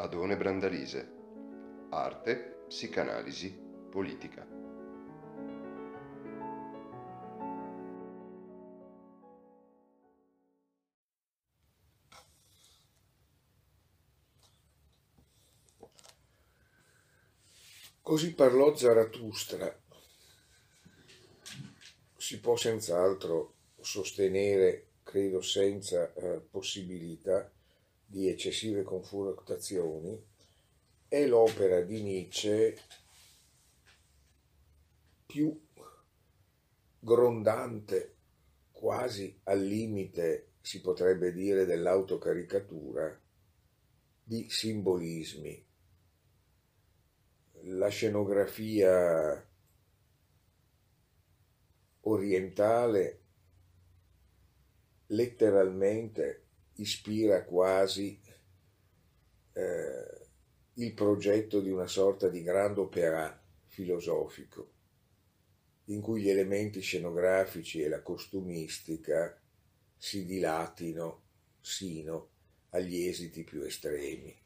Adone Brandalise. Arte, psicanalisi, politica. Così parlò Zarathustra. Si può senz'altro sostenere, credo senza eh, possibilità di eccessive confutazioni, è l'opera di Nietzsche più grondante, quasi al limite, si potrebbe dire, dell'autocaricatura, di simbolismi. La scenografia orientale letteralmente ispira quasi eh, il progetto di una sorta di grande opera filosofico, in cui gli elementi scenografici e la costumistica si dilatino sino agli esiti più estremi.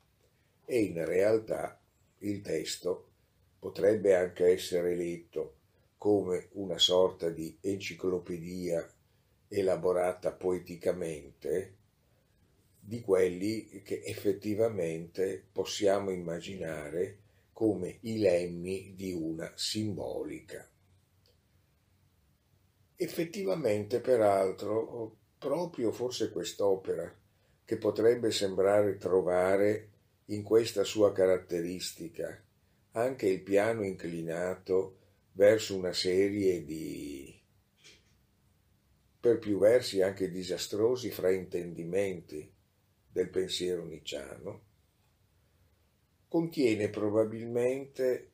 E in realtà il testo potrebbe anche essere letto come una sorta di enciclopedia elaborata poeticamente di quelli che effettivamente possiamo immaginare come i lemmi di una simbolica. Effettivamente, peraltro, proprio forse quest'opera, che potrebbe sembrare trovare in questa sua caratteristica anche il piano inclinato verso una serie di per più versi anche disastrosi fraintendimenti del pensiero nicciano, contiene probabilmente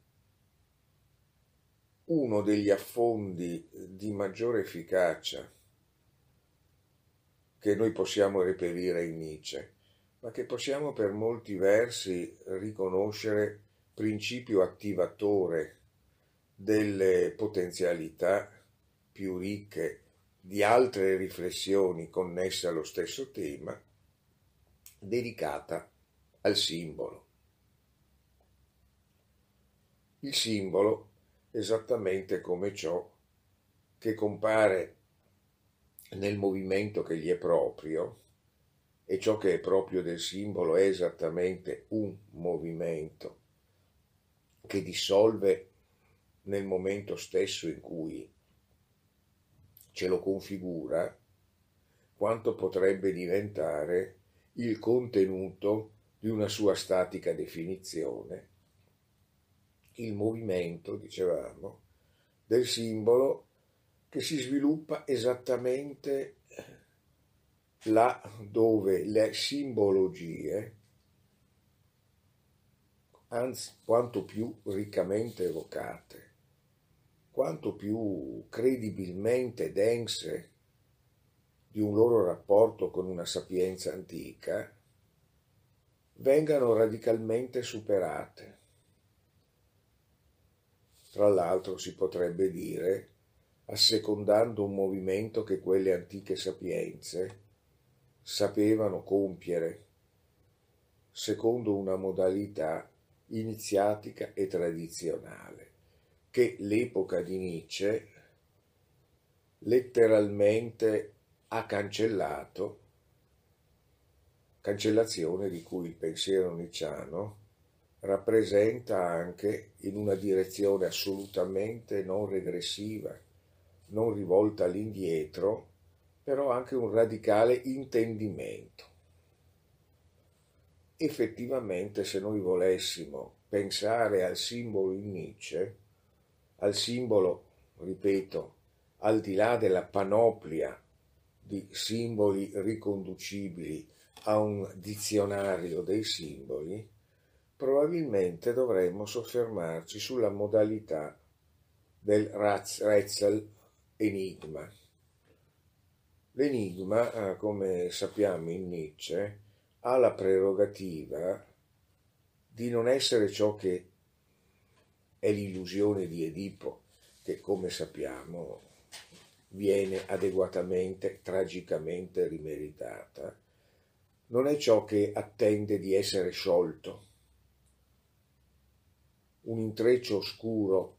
uno degli affondi di maggiore efficacia che noi possiamo reperire in Nietzsche ma che possiamo per molti versi riconoscere principio attivatore delle potenzialità più ricche di altre riflessioni connesse allo stesso tema, dedicata al simbolo. Il simbolo, esattamente come ciò che compare nel movimento che gli è proprio, e ciò che è proprio del simbolo è esattamente un movimento che dissolve nel momento stesso in cui ce lo configura quanto potrebbe diventare il contenuto di una sua statica definizione. Il movimento, dicevamo, del simbolo che si sviluppa esattamente là dove le simbologie, anzi quanto più riccamente evocate, quanto più credibilmente dense di un loro rapporto con una sapienza antica, vengano radicalmente superate. Tra l'altro si potrebbe dire, assecondando un movimento che quelle antiche sapienze sapevano compiere, secondo una modalità iniziatica e tradizionale, che l'epoca di Nietzsche letteralmente ha cancellato, cancellazione di cui il pensiero nicciano rappresenta anche in una direzione assolutamente non regressiva, non rivolta all'indietro, però anche un radicale intendimento. Effettivamente, se noi volessimo pensare al simbolo in Nietzsche, al simbolo, ripeto, al di là della panoplia di simboli riconducibili a un dizionario dei simboli, probabilmente dovremmo soffermarci sulla modalità del Rätsel enigma. L'enigma, eh, come sappiamo in Nietzsche, ha la prerogativa di non essere ciò che è l'illusione di Edipo, che come sappiamo viene adeguatamente, tragicamente rimeritata, non è ciò che attende di essere sciolto, un intreccio oscuro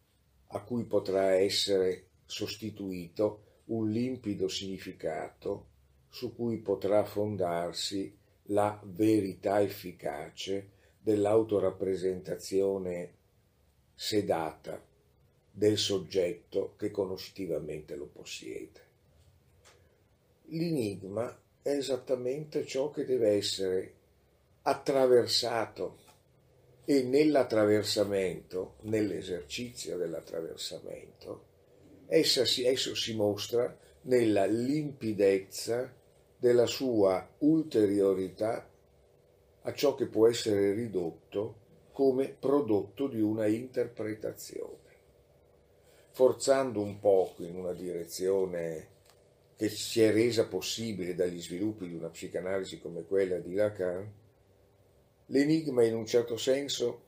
a cui potrà essere sostituito un limpido significato su cui potrà fondarsi la verità efficace dell'autorappresentazione sedata del soggetto che conoscitivamente lo possiede. L'enigma è esattamente ciò che deve essere attraversato e nell'attraversamento, nell'esercizio dell'attraversamento, esso si mostra nella limpidezza della sua ulteriorità a ciò che può essere ridotto come prodotto di una interpretazione, forzando un poco in una direzione che si è resa possibile dagli sviluppi di una psicanalisi come quella di Lacan, l'enigma in un certo senso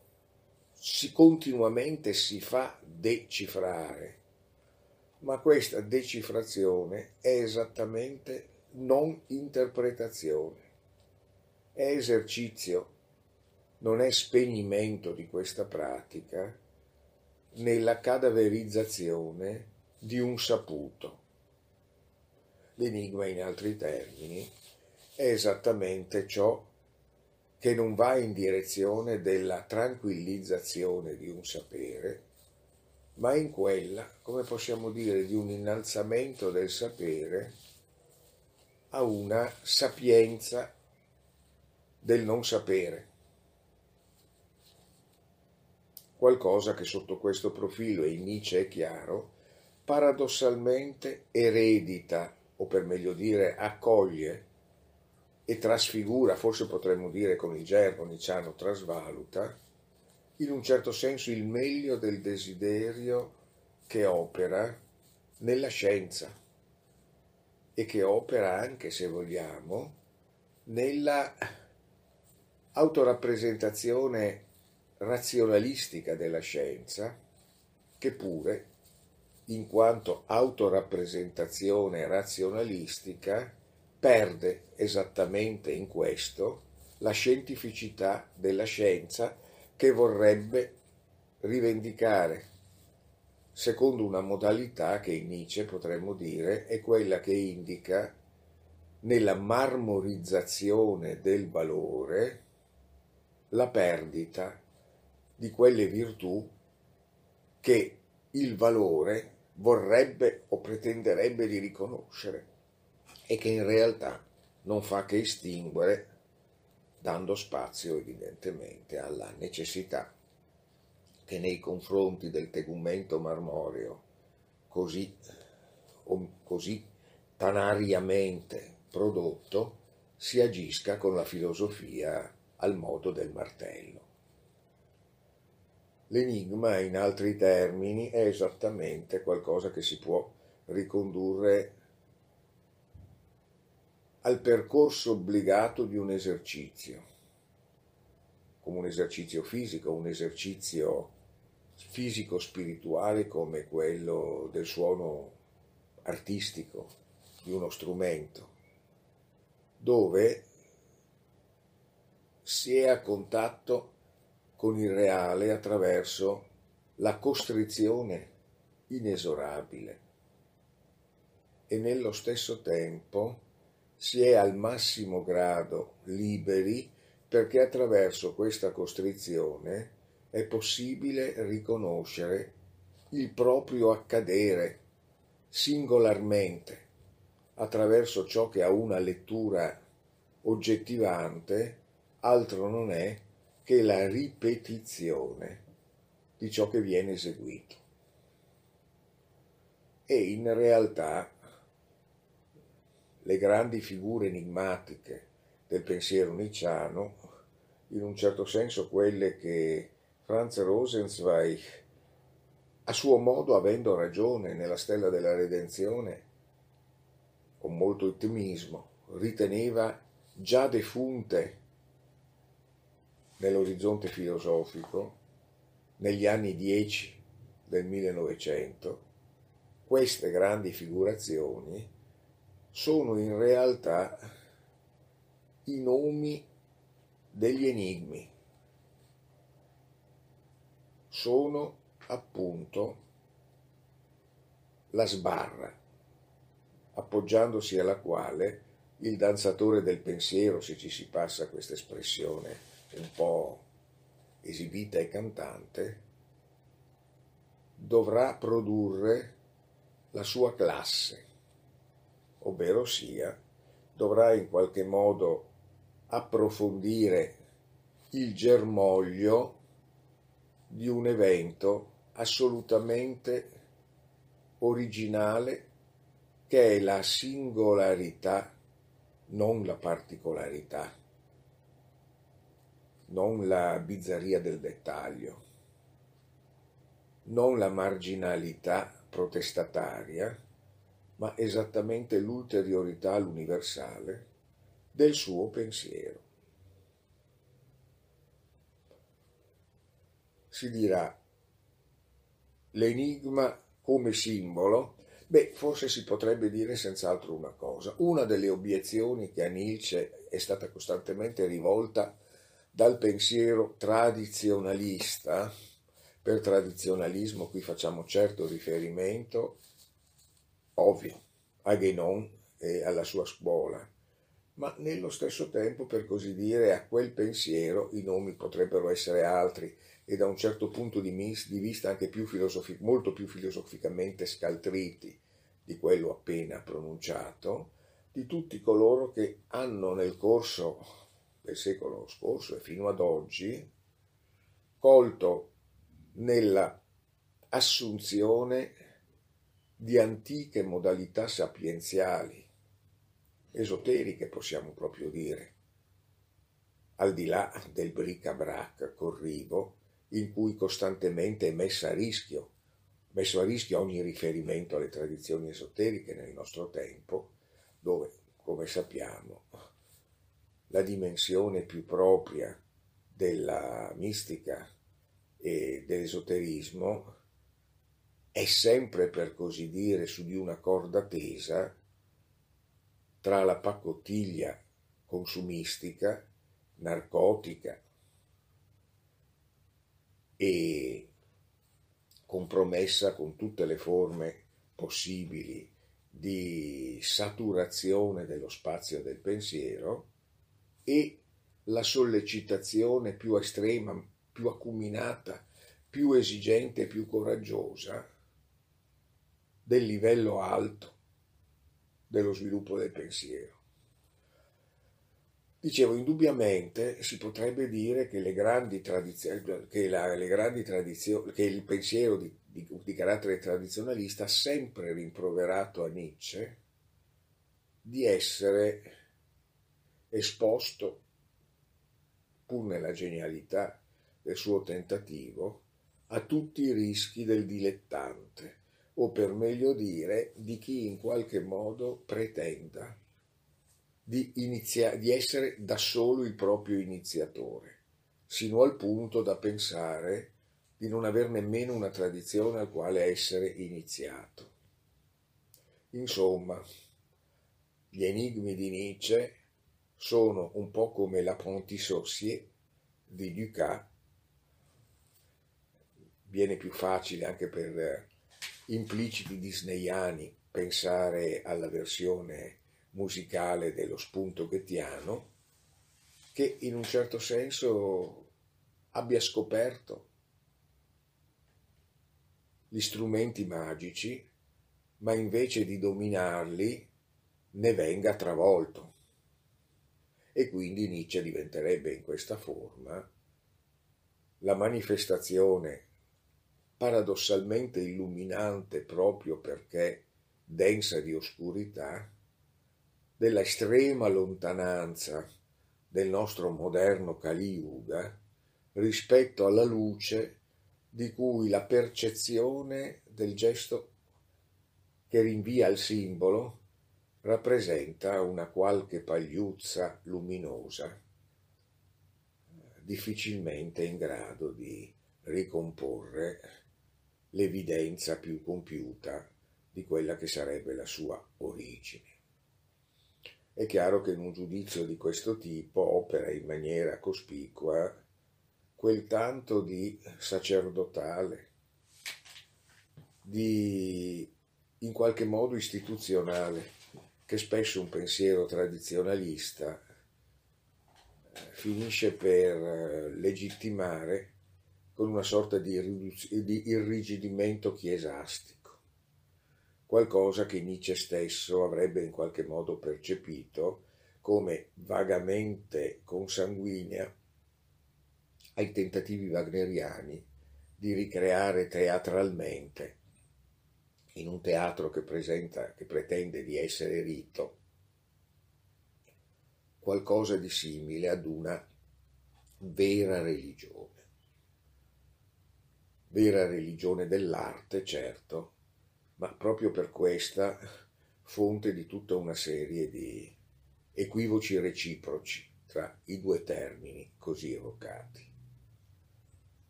si continuamente si fa decifrare, ma questa decifrazione è esattamente non interpretazione, è esercizio, non è spegnimento di questa pratica nella cadaverizzazione di un saputo. L'enigma, in altri termini, è esattamente ciò che non va in direzione della tranquillizzazione di un sapere, ma in quella, come possiamo dire, di un innalzamento del sapere a una sapienza del non sapere. Qualcosa che sotto questo profilo, e in Nietzsche è chiaro, paradossalmente eredita o per meglio dire accoglie e trasfigura, forse potremmo dire con il gergo nicciano trasvaluta, in un certo senso il meglio del desiderio che opera nella scienza e che opera anche, se vogliamo, nella autorappresentazione razionalistica della scienza, che pure in quanto autorappresentazione razionalistica, perde esattamente in questo la scientificità della scienza che vorrebbe rivendicare, secondo una modalità che in Nietzsche potremmo dire è quella che indica nella marmorizzazione del valore la perdita di quelle virtù che il valore vorrebbe o pretenderebbe di riconoscere e che in realtà non fa che estinguere, dando spazio evidentemente alla necessità che nei confronti del tegumento marmoreo così, così tanariamente prodotto si agisca con la filosofia al modo del martello. L'enigma, in altri termini, è esattamente qualcosa che si può ricondurre al percorso obbligato di un esercizio, come un esercizio fisico, un esercizio fisico-spirituale come quello del suono artistico di uno strumento, dove si è a contatto con il reale attraverso la costrizione inesorabile. E nello stesso tempo si è al massimo grado liberi perché attraverso questa costrizione è possibile riconoscere il proprio accadere singolarmente attraverso ciò che a una lettura oggettivante altro non è che la ripetizione di ciò che viene eseguito. E in realtà le grandi figure enigmatiche del pensiero nicciano, in un certo senso quelle che Franz Rosenzweig, a suo modo avendo ragione nella stella della redenzione, con molto ottimismo, riteneva già defunte nell'orizzonte filosofico, negli anni dieci del 1900, queste grandi figurazioni sono in realtà i nomi degli enigmi. sono appunto la sbarra, appoggiandosi alla quale il danzatore del pensiero, se ci si passa questa espressione un po' esibita e cantante, dovrà produrre la sua classe, ovvero sia dovrà in qualche modo approfondire il germoglio di un evento assolutamente originale che è la singolarità, non la particolarità, non la bizzarria del dettaglio, non la marginalità protestataria, ma esattamente l'ulteriorità all'universale del suo pensiero. Si dirà l'enigma come simbolo, beh, forse si potrebbe dire senz'altro una cosa. Una delle obiezioni che a Nietzsche è stata costantemente rivolta dal pensiero tradizionalista, per tradizionalismo qui facciamo certo riferimento, ovvio, a Guénon e alla sua scuola, ma nello stesso tempo, per così dire, a quel pensiero i nomi potrebbero essere altri e da un certo punto di, vista anche più filosofi- molto più filosoficamente scaltriti di quello appena pronunciato, di tutti coloro che hanno nel corso del secolo scorso e fino ad oggi colto nella assunzione di antiche modalità sapienziali, esoteriche possiamo proprio dire, al di là del bric-a-brac corrivo in cui costantemente è messa a rischio, messo a rischio ogni riferimento alle tradizioni esoteriche nel nostro tempo, dove, come sappiamo, la dimensione più propria della mistica e dell'esoterismo è sempre, per così dire, su di una corda tesa tra la pacottiglia consumistica, narcotica e compromessa con tutte le forme possibili di saturazione dello spazio del pensiero e la sollecitazione più estrema, più acuminata, più esigente più coraggiosa del livello alto dello sviluppo del pensiero. Dicevo, indubbiamente si potrebbe dire che, le grandi tradizioni, che, la, le grandi tradizioni, che il pensiero di, di, di carattere tradizionalista ha sempre rimproverato a Nietzsche di essere esposto, pur nella genialità del suo tentativo, a tutti i rischi del dilettante, o per meglio dire di chi in qualche modo pretenda di, inizia- di essere da solo il proprio iniziatore, sino al punto da pensare di non aver nemmeno una tradizione al quale essere iniziato. Insomma, gli enigmi di Nietzsche sono un po' come l'apprenti sorcier di Ducas viene più facile anche per eh, impliciti disneyani pensare alla versione musicale dello spunto ghettiano che in un certo senso abbia scoperto gli strumenti magici, ma invece di dominarli ne venga travolto. E quindi Nietzsche diventerebbe in questa forma la manifestazione paradossalmente illuminante proprio perché densa di oscurità, della estrema lontananza del nostro moderno Kali Yuga rispetto alla luce di cui la percezione del gesto che rinvia al simbolo rappresenta una qualche pagliuzza luminosa, difficilmente in grado di ricomporre l'evidenza più compiuta di quella che sarebbe la sua origine. È chiaro che in un giudizio di questo tipo opera in maniera cospicua quel tanto di sacerdotale, di in qualche modo istituzionale, che spesso un pensiero tradizionalista eh, finisce per eh, legittimare con una sorta di, irrigidimento chiesastico, qualcosa che Nietzsche stesso avrebbe in qualche modo percepito come vagamente consanguinea ai tentativi wagneriani di ricreare teatralmente, in un teatro che, presenta, che pretende di essere rito, qualcosa di simile ad una vera religione. Vera religione dell'arte, certo, ma proprio per questa fonte di tutta una serie di equivoci reciproci tra i due termini così evocati.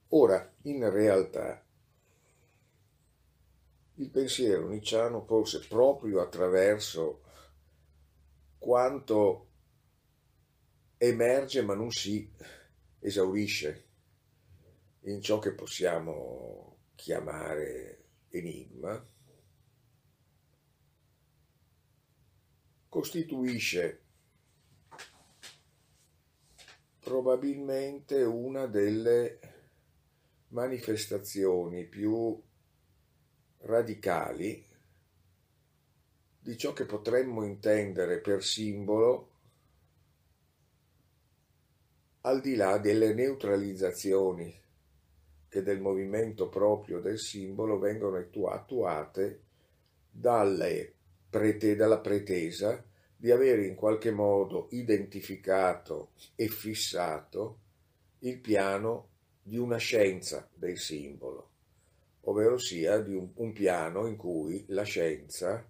Ora, in realtà, il pensiero nicciano forse proprio attraverso quanto emerge ma non si esaurisce in ciò che possiamo chiamare enigma, costituisce probabilmente una delle manifestazioni più radicali di ciò che potremmo intendere per simbolo al di là delle neutralizzazioni che del movimento proprio del simbolo vengono attuate prete, dalla pretesa di avere in qualche modo identificato e fissato il piano di una scienza del simbolo, ovvero sia di un, un piano in cui la scienza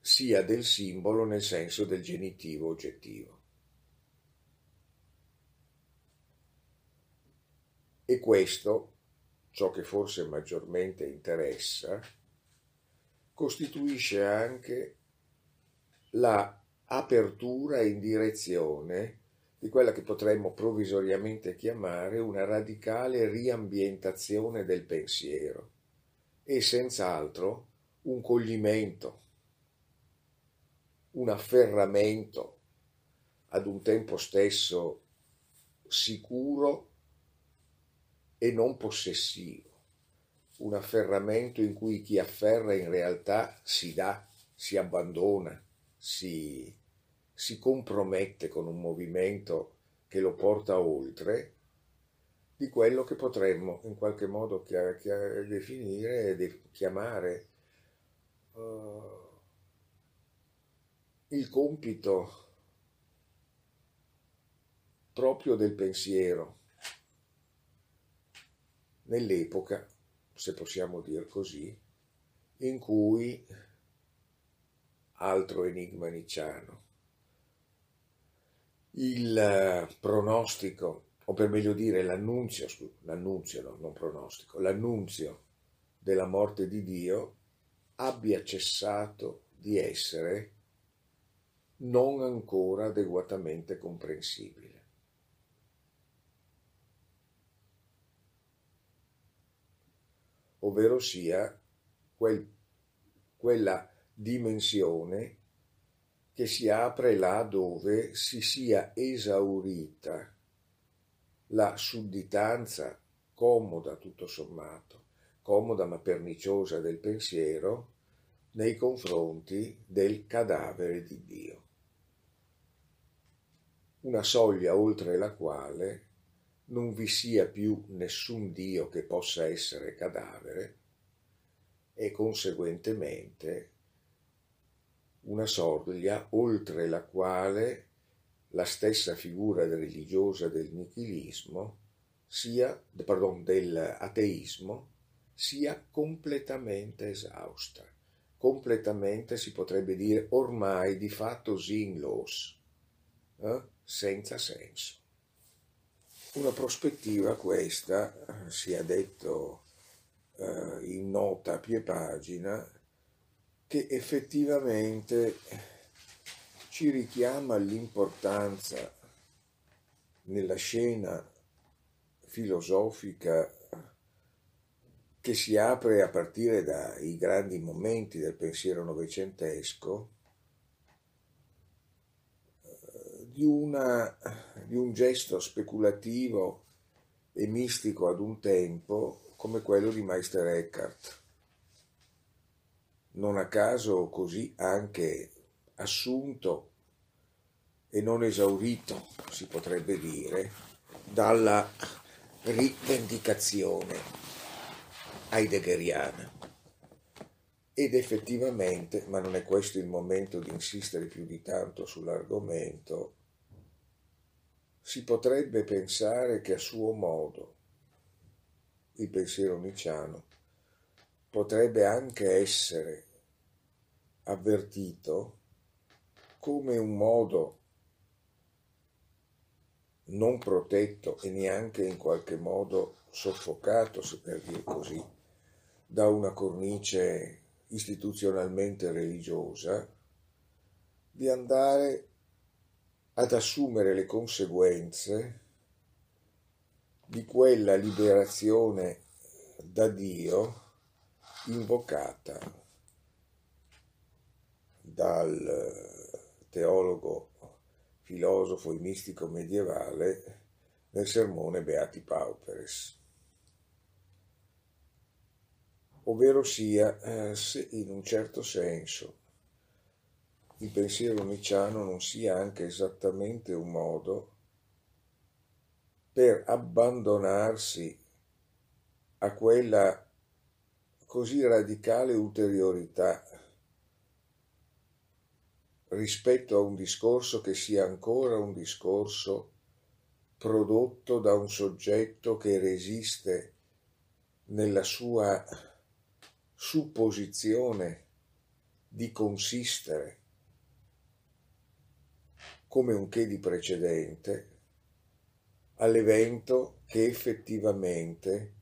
sia del simbolo nel senso del genitivo oggettivo. E questo, ciò che forse maggiormente interessa, costituisce anche la apertura in direzione di quella che potremmo provvisoriamente chiamare una radicale riambientazione del pensiero e senz'altro un coglimento, un afferramento ad un tempo stesso sicuro e non possessivo, un afferramento in cui chi afferra in realtà si dà, si abbandona, si, si compromette con un movimento che lo porta oltre di quello che potremmo in qualche modo chiar, chiar, definire e chiamare uh, il compito proprio del pensiero nell'epoca, se possiamo dire così, in cui altro enigma nicciano. Il eh, pronostico, o per meglio dire l'annunzio, l'annunzio no, non pronostico, l'annunzio della morte di Dio abbia cessato di essere non ancora adeguatamente comprensibile. ovvero sia quel, quella dimensione che si apre là dove si sia esaurita la sudditanza comoda tutto sommato, comoda ma perniciosa del pensiero nei confronti del cadavere di Dio. Una soglia oltre la quale non vi sia più nessun Dio che possa essere cadavere e conseguentemente una soglia oltre la quale la stessa figura religiosa del nichilismo sia, pardon, dell'ateismo sia completamente esausta, completamente si potrebbe dire ormai di fatto sinnlos, eh? senza senso. Una prospettiva questa, sia detto eh, in nota a pie pagina, che effettivamente ci richiama all'importanza nella scena filosofica che si apre a partire dai grandi momenti del pensiero novecentesco, eh, di, una, di un gesto speculativo e mistico ad un tempo come quello di Meister Eckhart. Non a caso così anche assunto e non esaurito, si potrebbe dire, dalla rivendicazione heideggeriana. Ed effettivamente, ma non è questo il momento di insistere più di tanto sull'argomento, si potrebbe pensare che a suo modo il pensiero nicciano potrebbe anche essere avvertito come un modo non protetto e neanche in qualche modo soffocato, se per dire così, da una cornice istituzionalmente religiosa, di andare ad assumere le conseguenze di quella liberazione da Dio invocata dal teologo, filosofo e mistico medievale nel sermone Beati Pauperes ovvero sia eh, se in un certo senso il pensiero nicciano non sia anche esattamente un modo per abbandonarsi a quella così radicale ulteriorità rispetto a un discorso che sia ancora un discorso prodotto da un soggetto che resiste nella sua supposizione di consistere come un che di precedente all'evento che effettivamente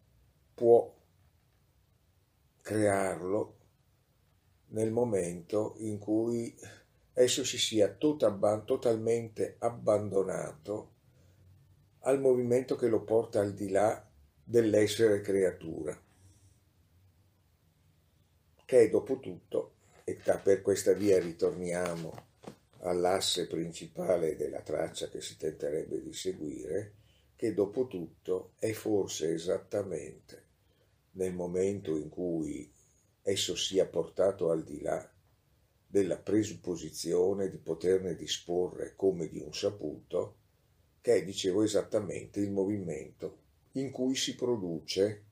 può crearlo nel momento in cui esso si sia totalmente abbandonato al movimento che lo porta al di là dell'essere creatura che dopo tutto, e per questa via ritorniamo all'asse principale della traccia che si tenterebbe di seguire, che dopo tutto è forse esattamente nel momento in cui esso sia portato al di là della presupposizione di poterne disporre come di un saputo, che è, dicevo, esattamente il movimento in cui si produce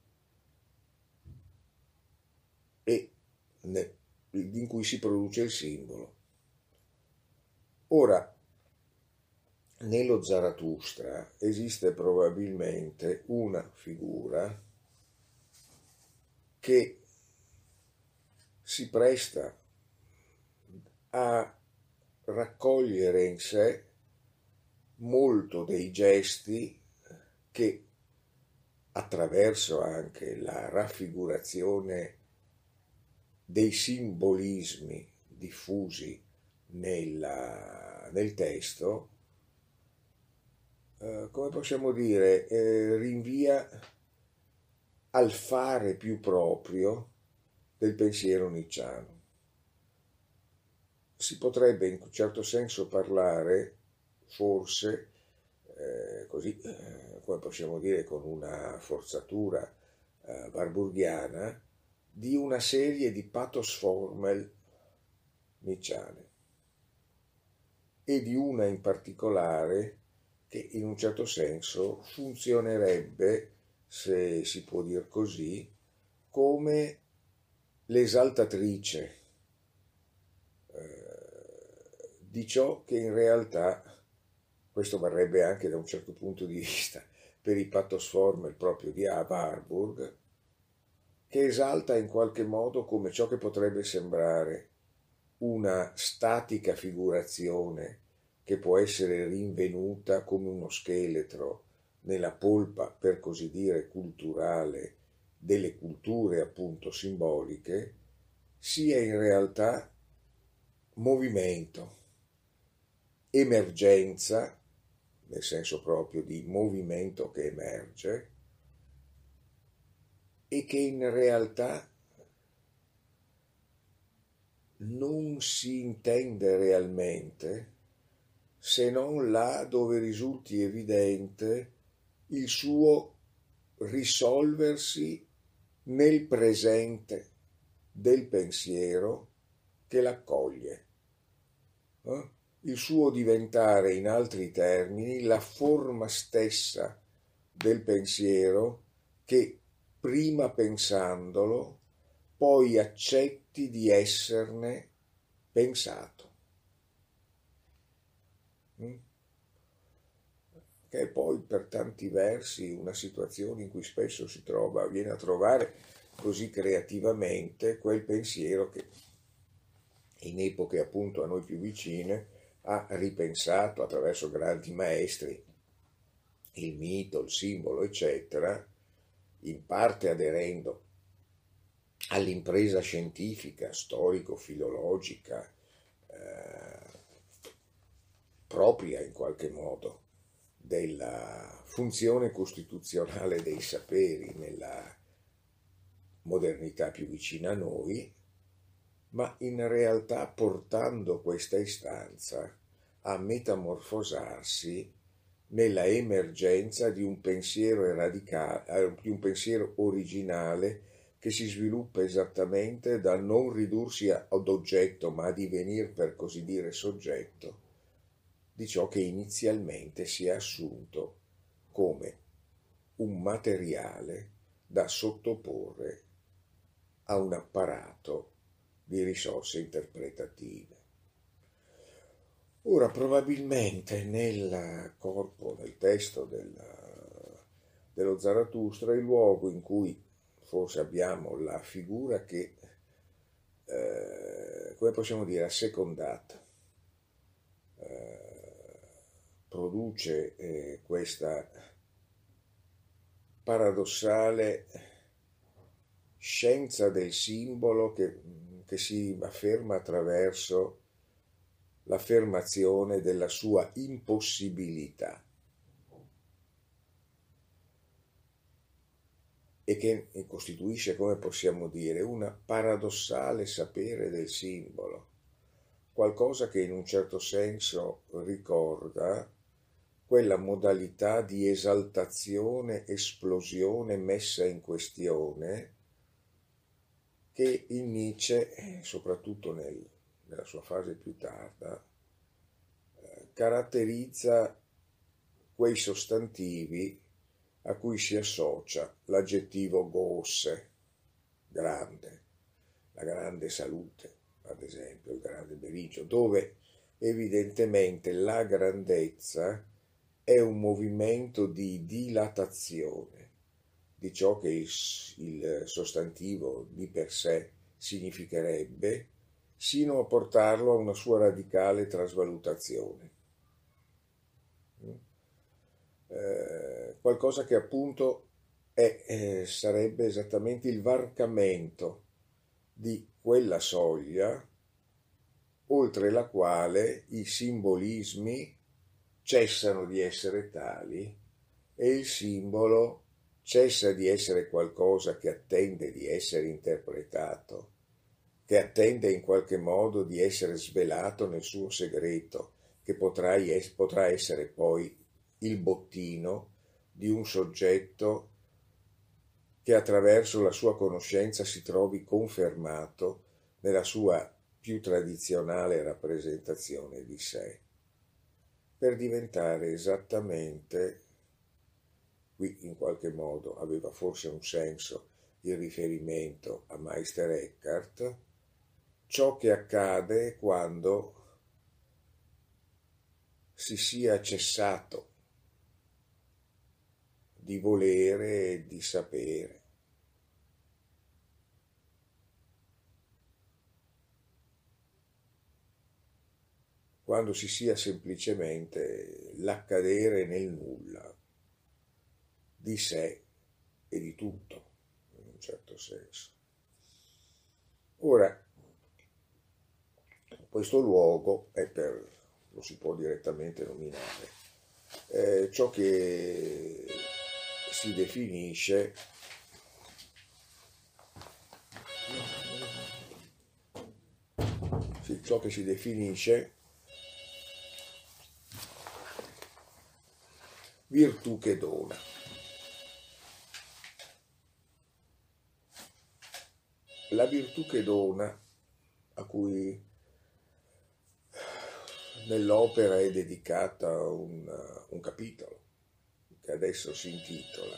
e in cui si produce il simbolo. Ora, nello Zarathustra esiste probabilmente una figura che si presta a raccogliere in sé molto dei gesti che attraverso anche la raffigurazione dei simbolismi diffusi nella, nel testo, eh, come possiamo dire, eh, rinvia al fare più proprio del pensiero nicciano. Si potrebbe in un certo senso parlare, forse, eh, così eh, come possiamo dire con una forzatura eh, barburghiana, di una serie di pathos formel nicciane e di una in particolare che in un certo senso funzionerebbe, se si può dire così, come l'esaltatrice eh, di ciò che in realtà, questo varrebbe anche da un certo punto di vista per i pathos formel proprio di Warburg, che esalta in qualche modo come ciò che potrebbe sembrare una statica figurazione che può essere rinvenuta come uno scheletro nella polpa, per così dire, culturale delle culture appunto simboliche, sia in realtà movimento, emergenza nel senso proprio di movimento che emerge, e che in realtà non si intende realmente se non là dove risulti evidente il suo risolversi nel presente del pensiero che l'accoglie. Eh? Il suo diventare, in altri termini, la forma stessa del pensiero che, prima pensandolo, poi accetti di esserne pensato. Mm? Che è poi per tanti versi una situazione in cui spesso si trova, viene a trovare così creativamente quel pensiero che in epoche appunto a noi più vicine ha ripensato attraverso grandi maestri. Il mito, il simbolo, eccetera, in parte aderendo all'impresa scientifica, storico-filologica, eh, propria in qualche modo della funzione costituzionale dei saperi nella modernità più vicina a noi, ma in realtà portando questa istanza a metamorfosarsi nella emergenza di un pensiero radicale, eh, di un pensiero originale che si sviluppa esattamente dal non ridursi ad oggetto, ma a divenire per così dire soggetto di ciò che inizialmente si è assunto come un materiale da sottoporre a un apparato di risorse interpretative. Ora, probabilmente nel corpo, nel testo del, dello Zarathustra, il luogo in cui forse abbiamo la figura che, eh, come possiamo dire, assecondata, eh, produce eh, questa paradossale scienza del simbolo che che si afferma attraverso l'affermazione della sua impossibilità. E che costituisce, come possiamo dire, un paradossale sapere del simbolo, qualcosa che in un certo senso ricorda quella modalità di esaltazione, esplosione messa in questione che in Nietzsche, soprattutto nel, nella sua fase più tarda, eh, caratterizza quei sostantivi a cui si associa l'aggettivo gosse, grande, la grande salute, ad esempio, il grande beneficio, dove evidentemente la grandezza è un movimento di dilatazione di ciò che il, sostantivo di per sé significherebbe, sino a portarlo a una sua radicale trasvalutazione. Mm? Eh, qualcosa che appunto è, eh, sarebbe esattamente il varcamento di quella soglia oltre la quale i simbolismi cessano di essere tali e il simbolo cessa di essere qualcosa che attende di essere interpretato, che attende in qualche modo di essere svelato nel suo segreto, che potrà, essere poi il bottino di un soggetto che attraverso la sua conoscenza si trovi confermato nella sua più tradizionale rappresentazione di sé, per diventare esattamente Qui in qualche modo aveva forse un senso il riferimento a Meister Eckhart, ciò che accade quando si sia cessato di volere e di sapere. Quando si sia semplicemente l'accadere nel nulla di sé e di tutto, in un certo senso. Ora, questo luogo è per, lo si può direttamente nominare, eh, ciò che si definisce sì, ciò che si definisce virtù che dona. La virtù che dona, a cui nell'opera è dedicata un, un capitolo, che adesso si intitola,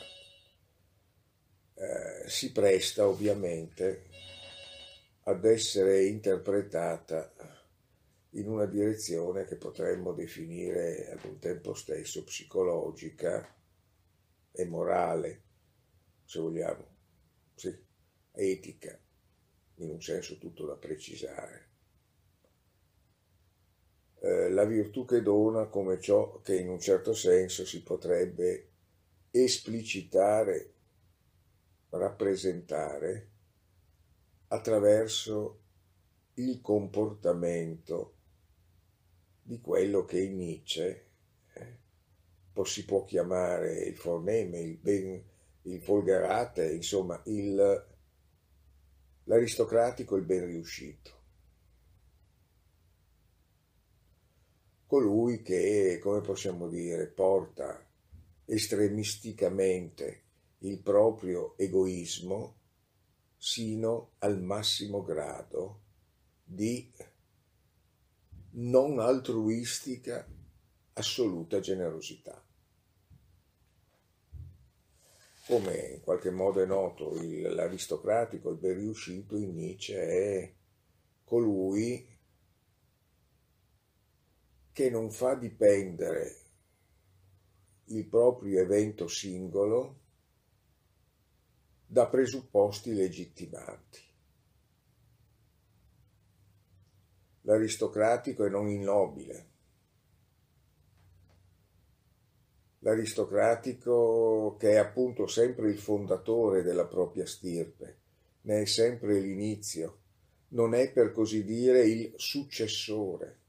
eh, si presta ovviamente ad essere interpretata in una direzione che potremmo definire ad un tempo stesso psicologica e morale, se vogliamo, sì, etica, in un senso tutto da precisare. Eh, la virtù che dona come ciò che in un certo senso si potrebbe esplicitare, rappresentare attraverso il comportamento di quello che in Nietzsche eh, si può chiamare il forneme, il, ben, il folgarate, insomma il, l'aristocratico, il ben riuscito. Colui che, come possiamo dire, porta estremisticamente il proprio egoismo sino al massimo grado di non altruistica assoluta generosità. Come in qualche modo è noto, il, l'aristocratico, il ben riuscito in Nietzsche è colui che non fa dipendere il proprio evento singolo da presupposti legittimanti. L'aristocratico e non il nobile. L'aristocratico che è appunto sempre il fondatore della propria stirpe, ne è sempre l'inizio, non è per così dire il successore,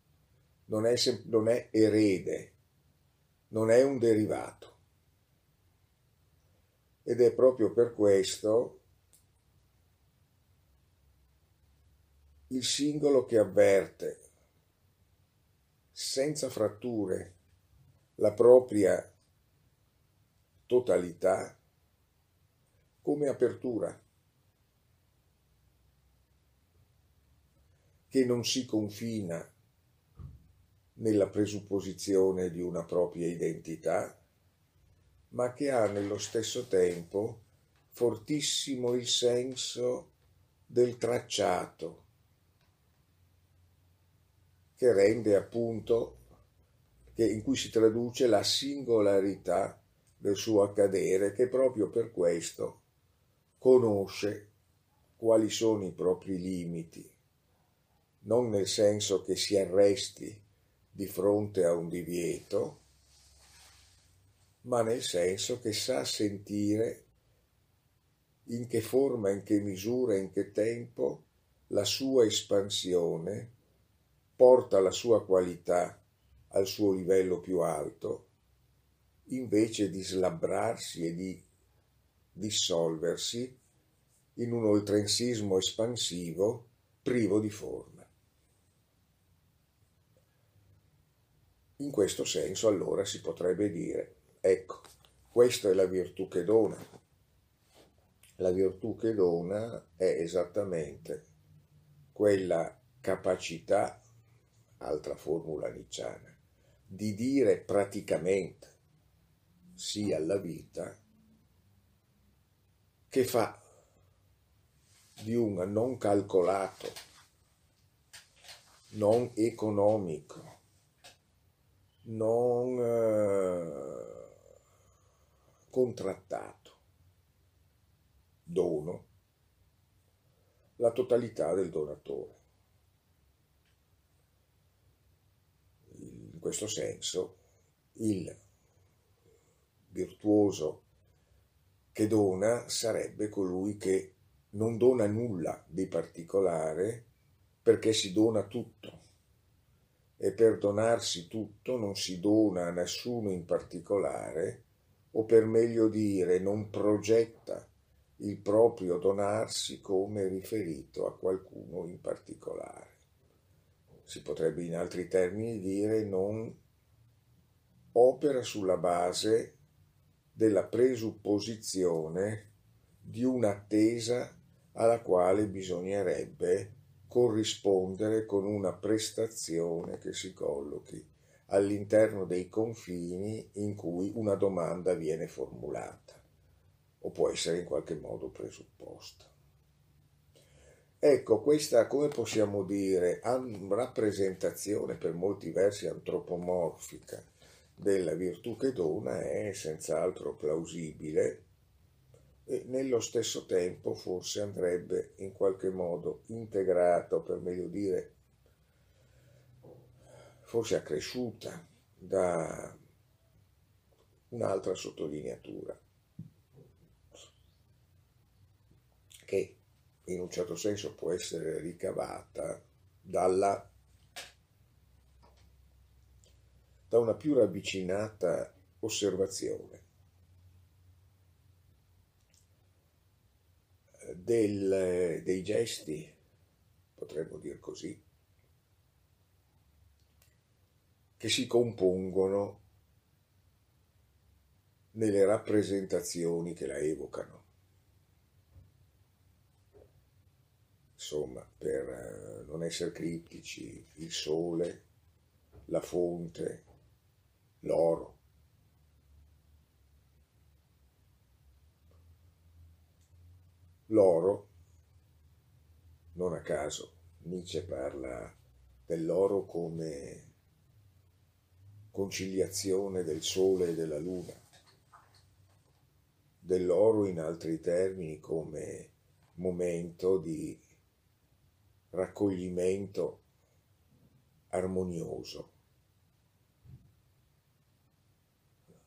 non è, non è erede, non è un derivato. Ed è proprio per questo il singolo che avverte senza fratture la propria totalità come apertura, che non si confina nella presupposizione di una propria identità, ma che ha nello stesso tempo fortissimo il senso del tracciato, che rende appunto, che, in cui si traduce la singolarità del suo accadere, che proprio per questo conosce quali sono i propri limiti, non nel senso che si arresti di fronte a un divieto, ma nel senso che sa sentire in che forma, in che misura, in che tempo la sua espansione porta la sua qualità al suo livello più alto, invece di slabbrarsi e di dissolversi in un oltrensismo espansivo privo di forma. In questo senso allora si potrebbe dire, ecco, questa è la virtù che dona. La virtù che dona è esattamente quella capacità altra formula nicciana, di dire praticamente sì alla vita che fa di un non calcolato, non economico, non eh, contrattato dono la totalità del donatore. Questo senso il virtuoso che dona sarebbe colui che non dona nulla di particolare perché si dona tutto e per donarsi tutto non si dona a nessuno in particolare, o per meglio dire non progetta il proprio donarsi come riferito a qualcuno in particolare. Si potrebbe in altri termini dire non opera sulla base della presupposizione di un'attesa alla quale bisognerebbe corrispondere con una prestazione che si collochi all'interno dei confini in cui una domanda viene formulata o può essere in qualche modo presupposta. Ecco, questa, come possiamo dire, rappresentazione per molti versi antropomorfica della virtù che dona è senz'altro plausibile e nello stesso tempo forse andrebbe in qualche modo integrato, per meglio dire, forse accresciuta da un'altra sottolineatura, che in un certo senso può essere ricavata dalla, da una più ravvicinata osservazione del, dei gesti, potremmo dire così, che si compongono nelle rappresentazioni che la evocano. Insomma, per eh, non essere criptici, il sole, la fonte, l'oro, L'oro, non a caso, Nietzsche parla dell'oro come conciliazione del sole e della luna, dell'oro in altri termini come momento di raccoglimento armonioso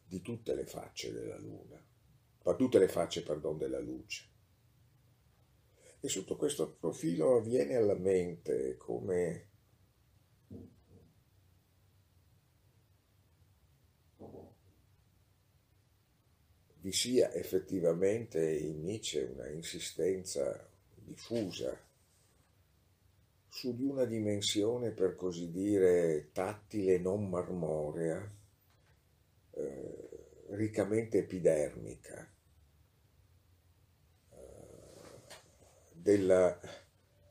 di tutte le facce della luna, ma tutte le facce, pardon, della luce. E sotto questo profilo viene alla mente come vi sia effettivamente in Nietzsche una insistenza diffusa su di una dimensione per così dire tattile non marmorea, eh, riccamente epidermica, della,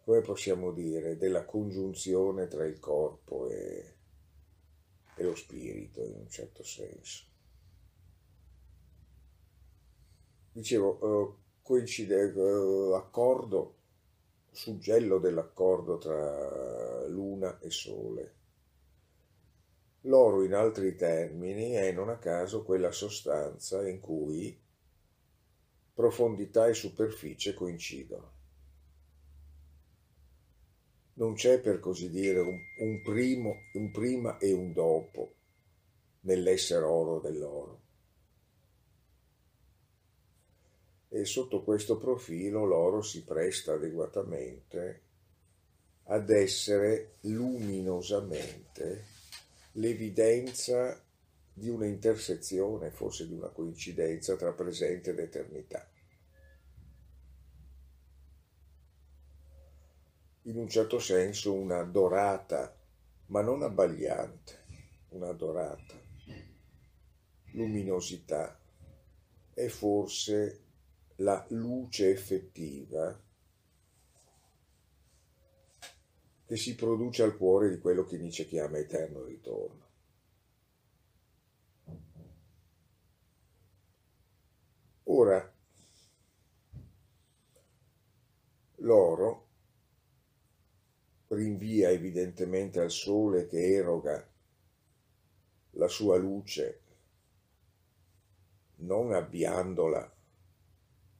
come possiamo dire, della congiunzione tra il corpo e, e lo spirito in un certo senso. Dicevo, uh, coincide, uh, accordo, suggello dell'accordo tra luna e sole. L'oro, in altri termini, è non a caso quella sostanza in cui profondità e superficie coincidono non c'è per così dire un, un, primo, un prima e un dopo nell'essere oro dell'oro. E sotto questo profilo l'oro si presta adeguatamente ad essere luminosamente l'evidenza di una intersezione, forse di una coincidenza tra presente ed eternità. in un certo senso una dorata, ma non abbagliante, una dorata luminosità è forse la luce effettiva che si produce al cuore di quello che Nietzsche chiama eterno ritorno. Ora, l'oro rinvia evidentemente al sole che eroga la sua luce, non avviandola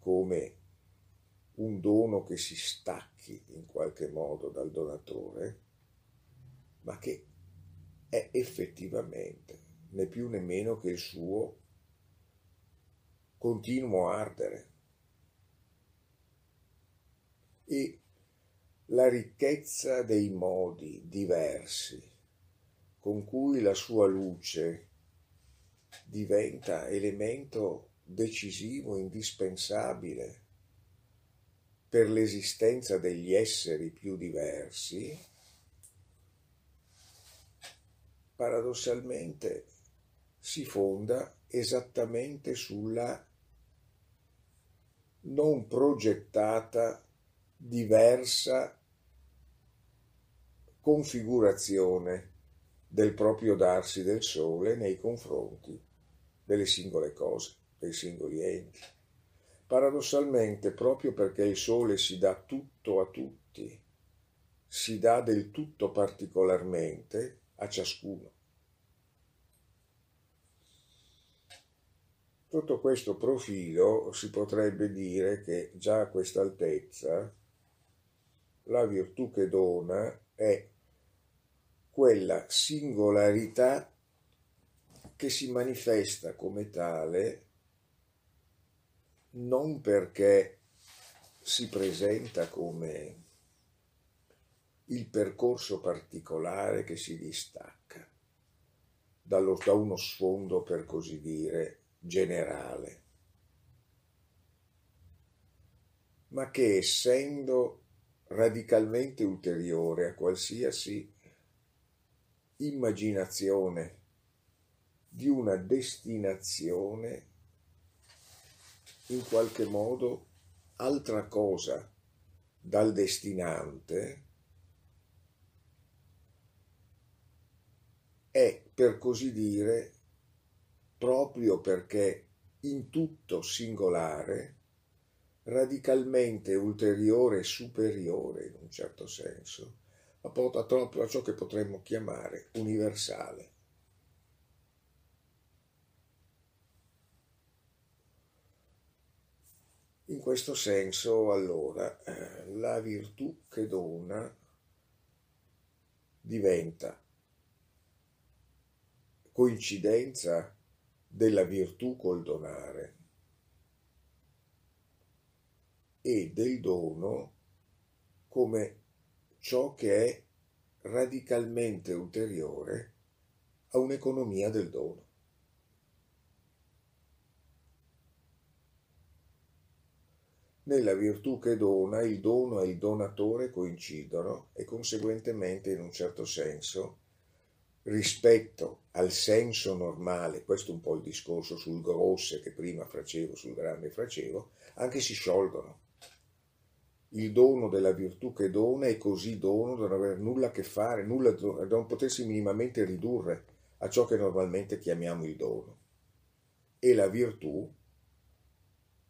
come un dono che si stacchi in qualche modo dal donatore, ma che è effettivamente né più né meno che il suo continuo ardere. E la ricchezza dei modi diversi con cui la sua luce diventa elemento decisivo, indispensabile per l'esistenza degli esseri più diversi, paradossalmente si fonda esattamente sulla non progettata diversa configurazione del proprio darsi del sole nei confronti delle singole cose, dei singoli enti. Paradossalmente, proprio perché il sole si dà tutto a tutti, si dà del tutto particolarmente a ciascuno. Sotto questo profilo si potrebbe dire che già a questa altezza la virtù che dona è quella singolarità che si manifesta come tale non perché si presenta come il percorso particolare che si distacca dallo, da uno sfondo, per così dire, generale, ma che essendo radicalmente ulteriore a qualsiasi immaginazione di una destinazione in qualche modo altra cosa dal destinante è per così dire proprio perché in tutto singolare radicalmente ulteriore e superiore in un certo senso a ciò che potremmo chiamare universale. In questo senso, allora, eh, la virtù che dona diventa coincidenza della virtù col donare e del dono come ciò che è radicalmente ulteriore a un'economia del dono. Nella virtù che dona, il dono e il donatore coincidono e conseguentemente, in un certo senso, rispetto al senso normale, questo è un po' il discorso sul grosse che prima facevo, sul grande facevo, anche si sciolgono. Il dono della virtù che dona è così dono da non avere nulla a che fare, nulla, da non potersi minimamente ridurre a ciò che normalmente chiamiamo il dono. E la virtù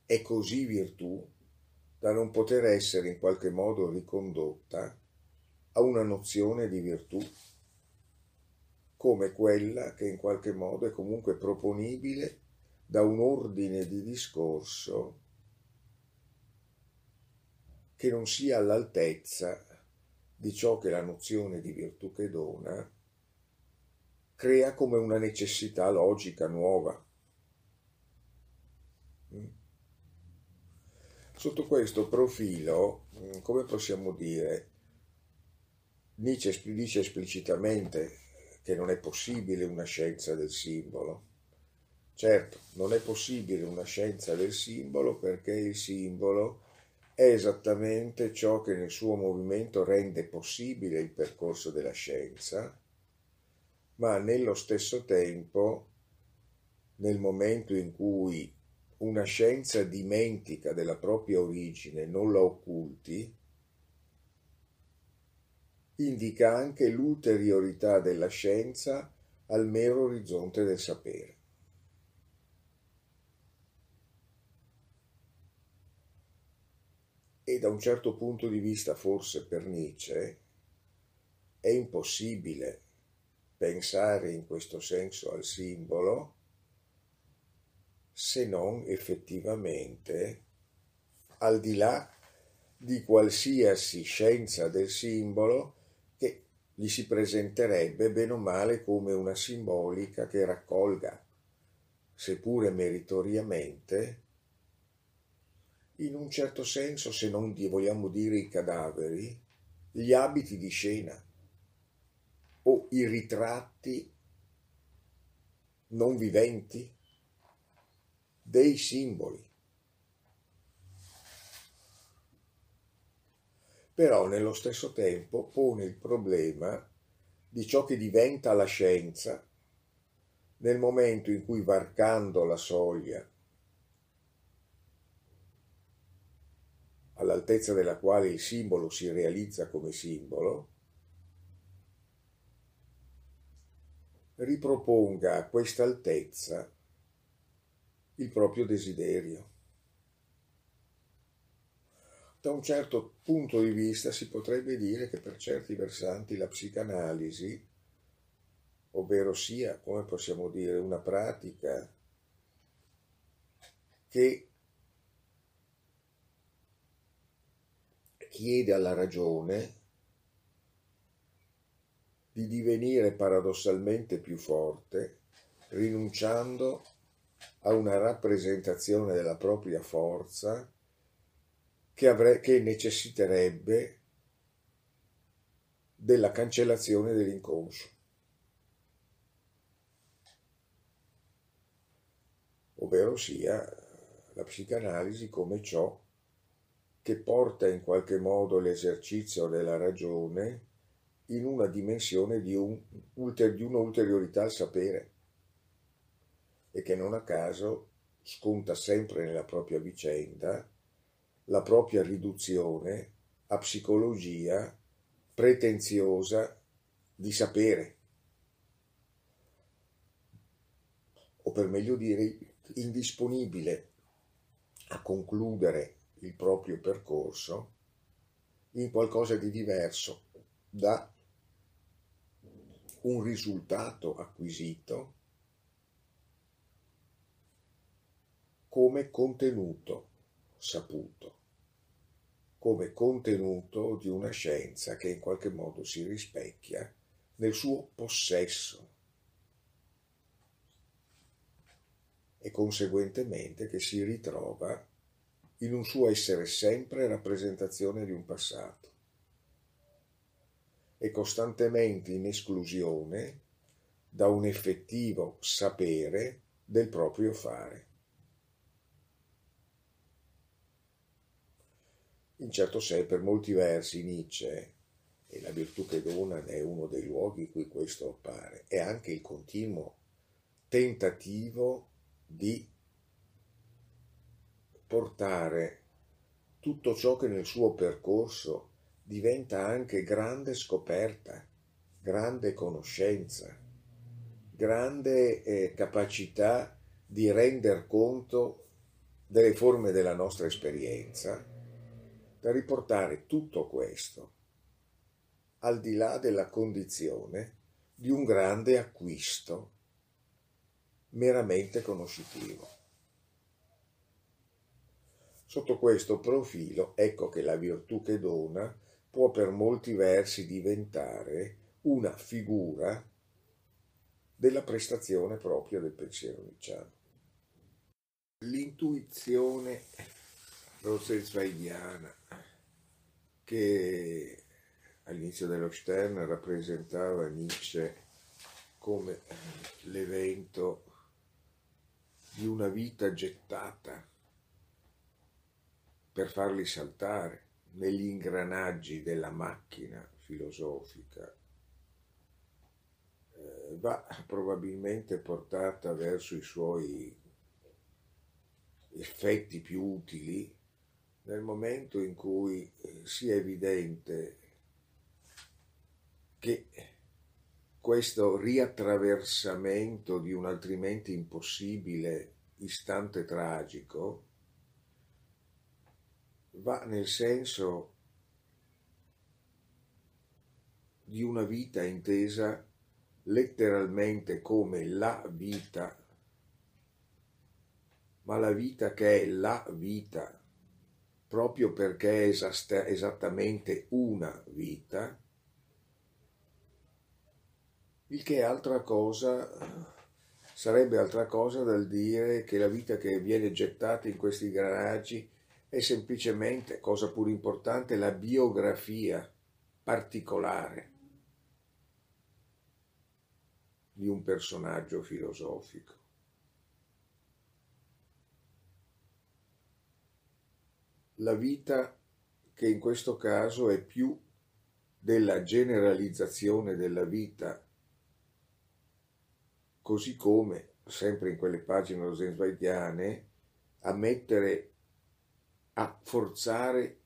è così virtù da non poter essere in qualche modo ricondotta a una nozione di virtù come quella che in qualche modo è comunque proponibile da un ordine di discorso che non sia all'altezza di ciò che la nozione di virtù che dona crea come una necessità logica nuova. Mm? Sotto questo profilo, mm, come possiamo dire, Nietzsche dice esplicitamente che non è possibile una scienza del simbolo. Certo, non è possibile una scienza del simbolo perché il simbolo è esattamente ciò che nel suo movimento rende possibile il percorso della scienza, ma nello stesso tempo, nel momento in cui una scienza dimentica della propria origine, non la occulti, indica anche l'ulteriorità della scienza al mero orizzonte del sapere. E da un certo punto di vista, forse per Nietzsche, è impossibile pensare in questo senso al simbolo se non effettivamente al di là di qualsiasi scienza del simbolo che gli si presenterebbe bene o male come una simbolica che raccolga, seppure meritoriamente, in un certo senso, se non vogliamo dire i cadaveri, gli abiti di scena. o i ritratti non viventi dei simboli. Però nello stesso tempo pone il problema di ciò che diventa la scienza nel momento in cui varcando la soglia all'altezza della quale il simbolo si realizza come simbolo, riproponga a questa altezza il proprio desiderio. Da un certo punto di vista si potrebbe dire che per certi versanti la psicanalisi, ovvero sia, come possiamo dire, una pratica che chiede alla ragione di divenire paradossalmente più forte, rinunciando a una rappresentazione della propria forza che, avre- che necessiterebbe della cancellazione dell'inconscio. ovvero sia la psicanalisi come ciò che porta in qualche modo l'esercizio della ragione in una dimensione di, un, di un'ulteriorità al sapere e che non a caso sconta sempre nella propria vicenda la propria riduzione a psicologia pretenziosa di sapere, o per meglio dire indisponibile a concludere il proprio percorso in qualcosa di diverso da un risultato acquisito come contenuto saputo, come contenuto di una scienza che in qualche modo si rispecchia nel suo possesso e conseguentemente che si ritrova in un suo essere sempre rappresentazione di un passato e costantemente in esclusione da un effettivo sapere del proprio fare. In certo sé, per molti versi, Nietzsche, e la virtù che dona è uno dei luoghi in cui questo appare, è anche il continuo tentativo di portare tutto ciò che nel suo percorso diventa anche grande scoperta, grande conoscenza, grande eh, capacità di render conto delle forme della nostra esperienza, da riportare tutto questo al di là della condizione di un grande acquisto meramente conoscitivo. Sotto questo profilo ecco che la virtù che dona può per molti versi diventare una figura della prestazione propria del pensiero nicciano. L'intuizione rosenzweigiana che all'inizio dello Stern rappresentava Nietzsche come l'evento di una vita gettata per farli saltare negli ingranaggi della macchina filosofica. Eh, va probabilmente portata verso i suoi effetti più utili nel momento in cui eh, sia evidente che questo riattraversamento di un altrimenti impossibile istante tragico va nel senso di una vita intesa letteralmente come la vita, ma la vita che è la vita, proprio perché è esattamente una vita, il che è altra cosa sarebbe altra cosa dal dire che la vita che viene gettata in questi garaggi è semplicemente, cosa pur importante, la biografia particolare di un personaggio filosofico. La vita che in questo caso è più della generalizzazione della vita, così come, sempre in quelle pagine rosenzweitiane, a mettere, a forzare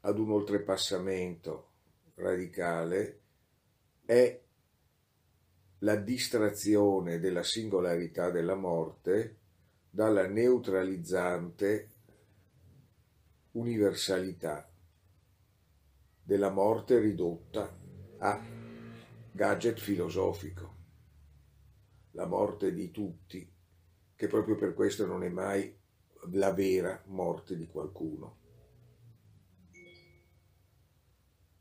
ad un oltrepassamento radicale è la distrazione della singolarità della morte dalla neutralizzante universalità della morte ridotta a gadget filosofico, la morte di tutti, che proprio per questo non è mai la vera morte di qualcuno.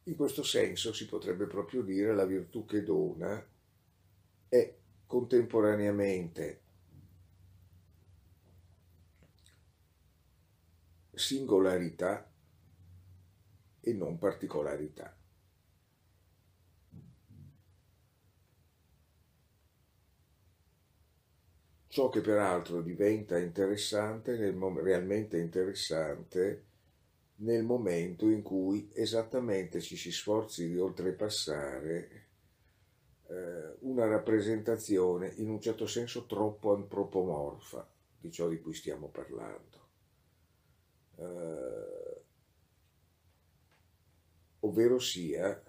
In questo senso si potrebbe proprio dire la virtù che dona è contemporaneamente singolarità e non particolarità. Ciò che peraltro diventa interessante, realmente interessante, nel momento in cui esattamente ci si sforzi di oltrepassare eh, una rappresentazione in un certo senso troppo antropomorfa di ciò di cui stiamo parlando. Eh, ovvero sia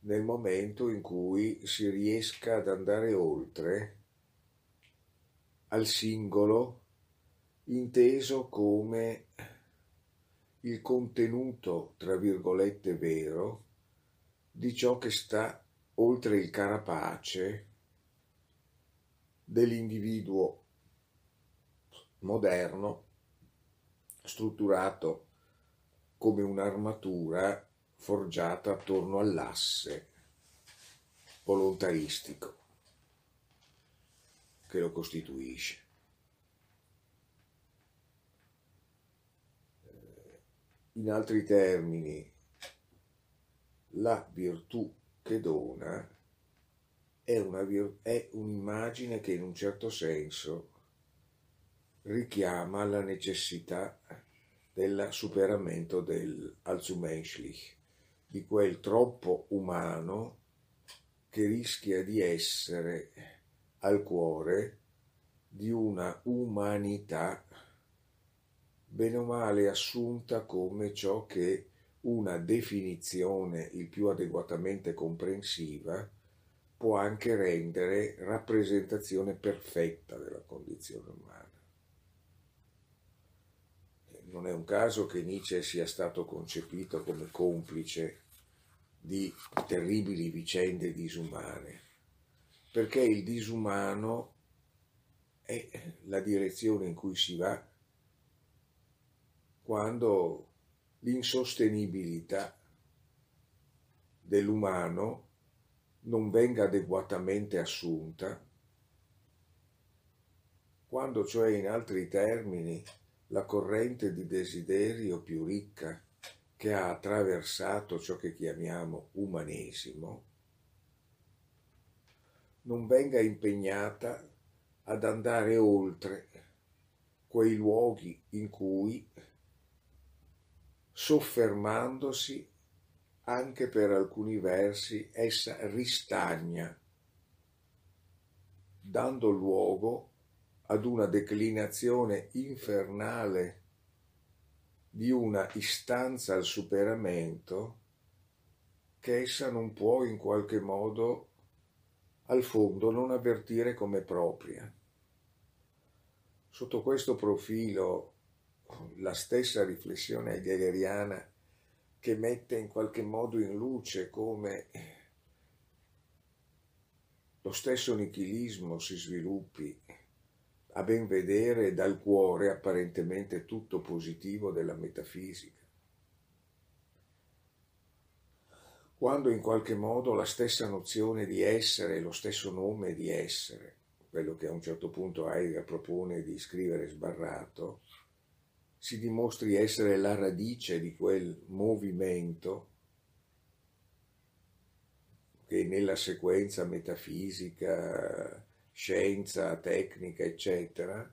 nel momento in cui si riesca ad andare oltre al singolo inteso come il contenuto, tra virgolette, vero di ciò che sta oltre il carapace dell'individuo moderno, strutturato come un'armatura forgiata attorno all'asse volontaristico che lo costituisce. In altri termini, la virtù che dona è, una, è un'immagine che in un certo senso richiama la necessità del superamento del Allzumenschlich, di quel troppo umano che rischia di essere al cuore di una umanità bene o male assunta come ciò che una definizione il più adeguatamente comprensiva può anche rendere rappresentazione perfetta della condizione umana. Non è un caso che Nietzsche sia stato concepito come complice di terribili vicende disumane, perché il disumano è la direzione in cui si va quando l'insostenibilità dell'umano non venga adeguatamente assunta, quando cioè in altri termini la corrente di desiderio più ricca che ha attraversato ciò che chiamiamo umanesimo, non venga impegnata ad andare oltre quei luoghi in cui soffermandosi anche per alcuni versi, essa ristagna, dando luogo ad una declinazione infernale di una istanza al superamento che essa non può in qualche modo al fondo non avvertire come propria. Sotto questo profilo la stessa riflessione heideggeriana che mette in qualche modo in luce come lo stesso nichilismo si sviluppi a ben vedere dal cuore apparentemente tutto positivo della metafisica. Quando in qualche modo la stessa nozione di essere, lo stesso nome di essere, quello che a un certo punto Heidegger propone di scrivere sbarrato, si dimostri essere la radice di quel movimento che nella sequenza metafisica, scienza, tecnica, eccetera,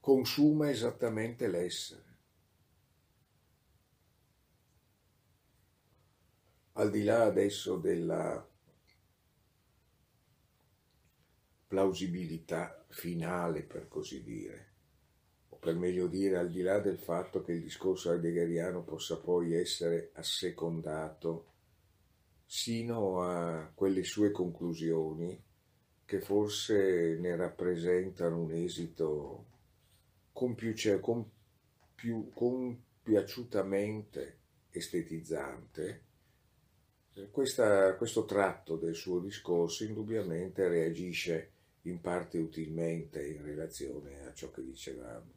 consuma esattamente l'essere. Al di là adesso della plausibilità finale, per così dire, o per meglio dire, al di là del fatto che il discorso heideggeriano possa poi essere assecondato sino a quelle sue conclusioni che forse ne rappresentano un esito compiuce, compiu, compiaciutamente estetizzante, questa, questo tratto del suo discorso indubbiamente reagisce in parte utilmente in relazione a ciò che dicevamo.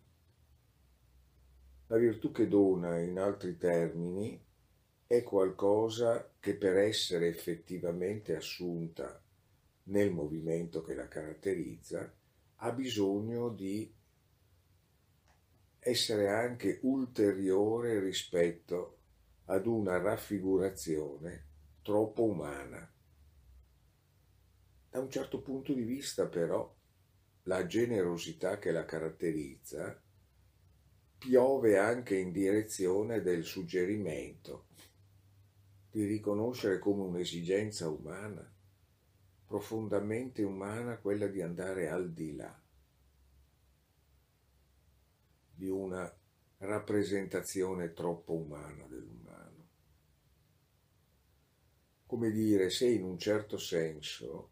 La virtù che dona, in altri termini, è qualcosa che per essere effettivamente assunta nel movimento che la caratterizza ha bisogno di essere anche ulteriore rispetto ad una raffigurazione troppo umana. Da un certo punto di vista però la generosità che la caratterizza piove anche in direzione del suggerimento di riconoscere come un'esigenza umana, profondamente umana, quella di andare al di là di una rappresentazione troppo umana dell'umano. Come dire, se in un certo senso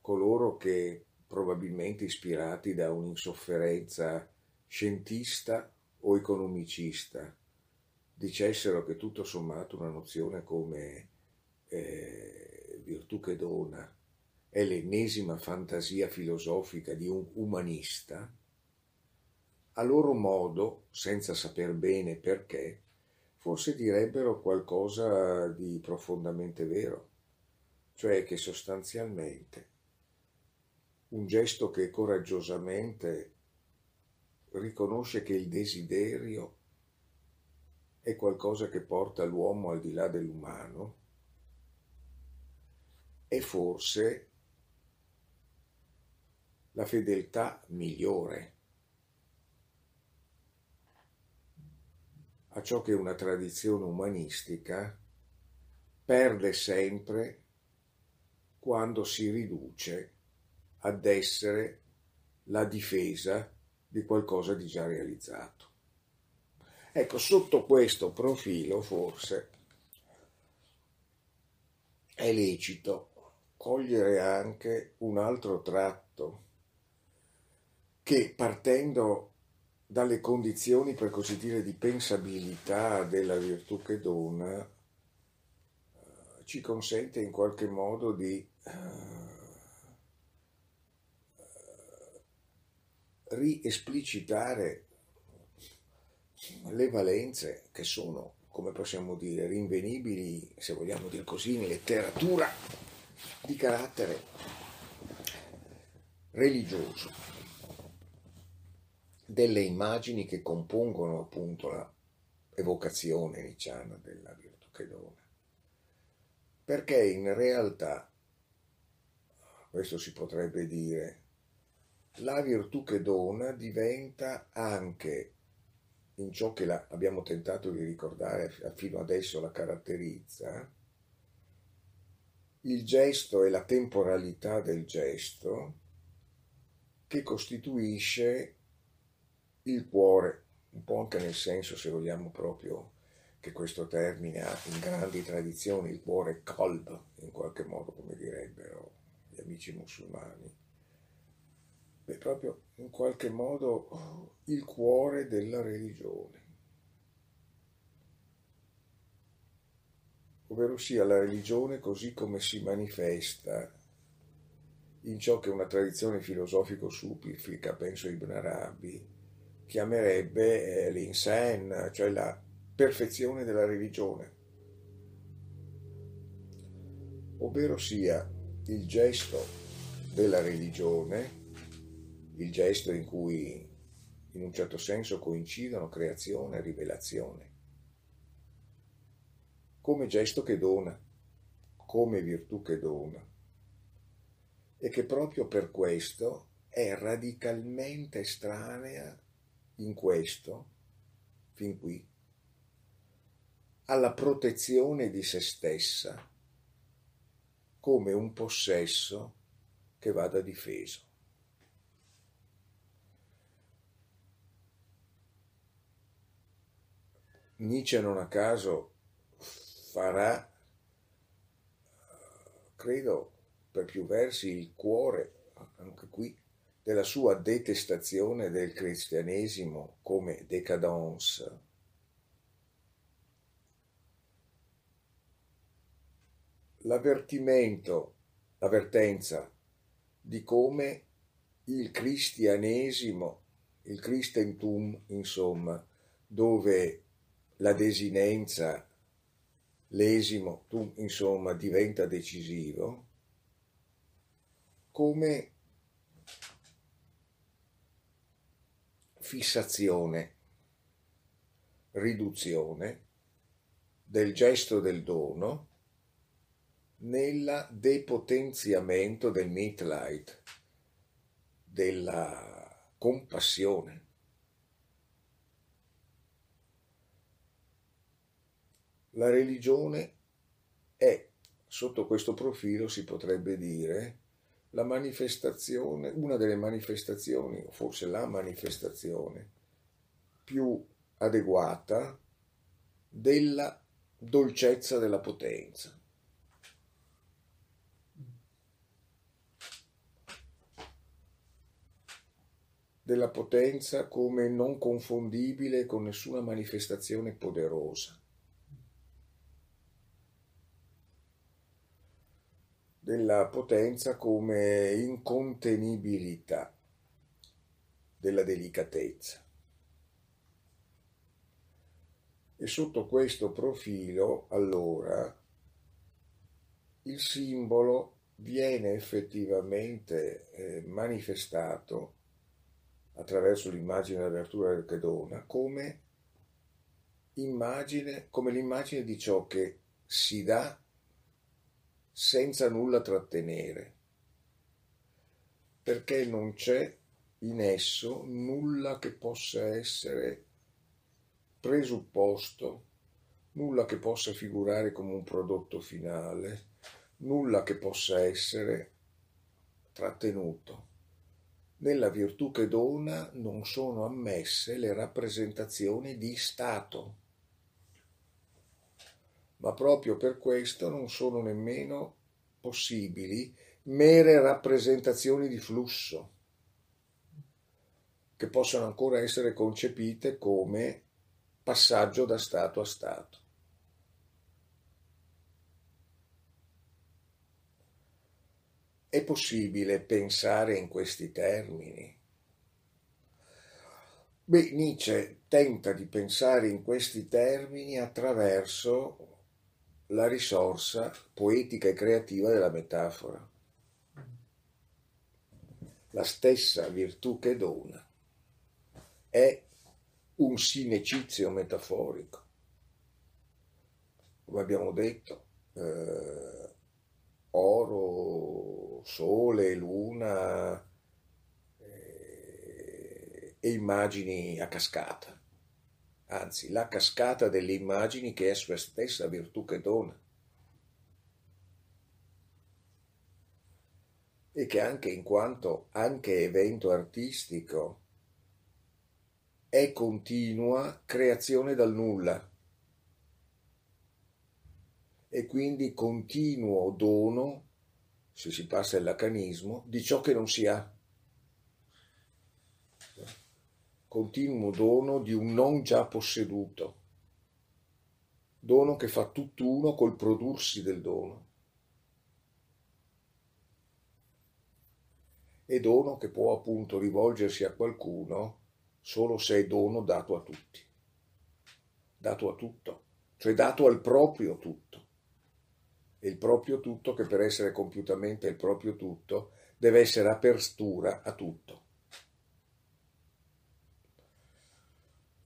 coloro che probabilmente ispirati da un'insofferenza scientista o economicista dicessero che tutto sommato una nozione come eh, virtù che dona è l'ennesima fantasia filosofica di un umanista, a loro modo, senza saper bene perché, forse direbbero qualcosa di profondamente vero, cioè che sostanzialmente un gesto che coraggiosamente riconosce che il desiderio è qualcosa che porta l'uomo al di là dell'umano, è forse la fedeltà migliore a ciò che una tradizione umanistica perde sempre quando si riduce ad essere la difesa di qualcosa di già realizzato. Ecco, sotto questo profilo forse è lecito cogliere anche un altro tratto che partendo dalle condizioni, per così dire, di pensabilità della virtù che dona, eh, ci consente in qualche modo di uh, riesplicitare le valenze che sono, come possiamo dire, rinvenibili, se vogliamo dire così, in letteratura di carattere religioso delle immagini che compongono appunto la evocazione nicciana della virtù che dona. Perché in realtà, questo si potrebbe dire, la virtù che dona diventa anche in ciò che abbiamo tentato di ricordare fino adesso la caratterizza, il gesto e la temporalità del gesto che costituisce il cuore, un po' anche nel senso, se vogliamo proprio, che questo termine ha in grandi tradizioni, il cuore qalb, in qualche modo, come direbbero gli amici musulmani. Beh, proprio in qualche modo il cuore della religione. Ovvero sia la religione così come si manifesta. In ciò che una tradizione filosofico-sufica, penso Ibn Arabi, chiamerebbe eh, cioè la perfezione della religione, ovvero sia il gesto della religione, il gesto in cui in un certo senso coincidono creazione e rivelazione, come gesto che dona, come virtù che dona e che proprio per questo è radicalmente estranea in questo, fin qui, alla protezione di se stessa come un possesso che vada difeso. Nietzsche non a caso farà, credo, per più versi il cuore, anche qui, della sua detestazione del cristianesimo come décadence. L'avvertimento, l'avvertenza di come il cristianesimo, il Christentum, insomma, dove la desinenza, l'esimo, insomma, diventa decisivo, come fissazione, riduzione del gesto del dono nel depotenziamento del mitleid, della compassione. La religione è, sotto questo profilo si potrebbe dire, la manifestazione, una delle manifestazioni, forse la manifestazione più adeguata della dolcezza della potenza. della potenza come non confondibile con nessuna manifestazione poderosa. Della potenza come incontenibilità della delicatezza. E sotto questo profilo, allora, il simbolo viene effettivamente eh, manifestato attraverso l'immagine dell'apertura del Chedona come immagine, come l'immagine di ciò che si dà senza nulla trattenere, perché non c'è in esso nulla che possa essere presupposto, nulla che possa figurare come un prodotto finale, nulla che possa essere trattenuto. Nella virtù che dona non sono ammesse le rappresentazioni di Stato ma proprio per questo non sono nemmeno possibili mere rappresentazioni di flusso, che possono ancora essere concepite come passaggio da stato a stato. È possibile pensare in questi termini? Beh, Nietzsche tenta di pensare in questi termini attraverso la risorsa poetica e creativa della metafora. La stessa virtù che dona è un sinecizio metaforico. Come abbiamo detto, eh, oro, sole, luna eh, e immagini a cascata anzi la cascata delle immagini che è sua stessa virtù che dona. E che anche in quanto anche evento artistico è continua creazione dal nulla e quindi continuo dono, se si passa il lacanismo, di ciò che non si ha continuo dono di un non già posseduto, dono che fa tutt'uno col prodursi del dono. E dono che può appunto rivolgersi a qualcuno solo se è dono dato a tutti, dato a tutto, cioè dato al proprio tutto. E il proprio tutto che per essere compiutamente il proprio tutto deve essere apertura a tutto.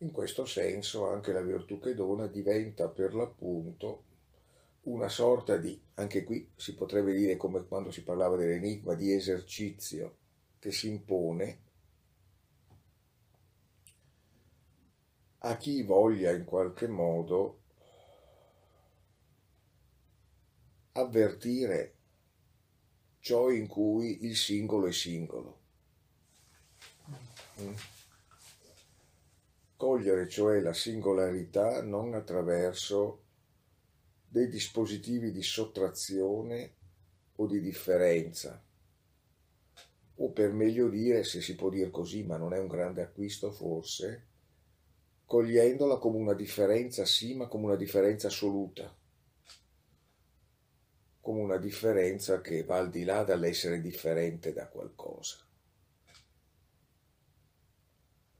In questo senso anche la virtù che dona diventa per l'appunto una sorta di, anche qui si potrebbe dire come quando si parlava dell'enigma, di esercizio che si impone a chi voglia in qualche modo avvertire ciò in cui il singolo è singolo. Mm. Cogliere cioè la singolarità non attraverso dei dispositivi di sottrazione o di differenza, o per meglio dire, se si può dire così, ma non è un grande acquisto forse, cogliendola come una differenza sì, ma come una differenza assoluta, come una differenza che va al di là dall'essere differente da qualcosa.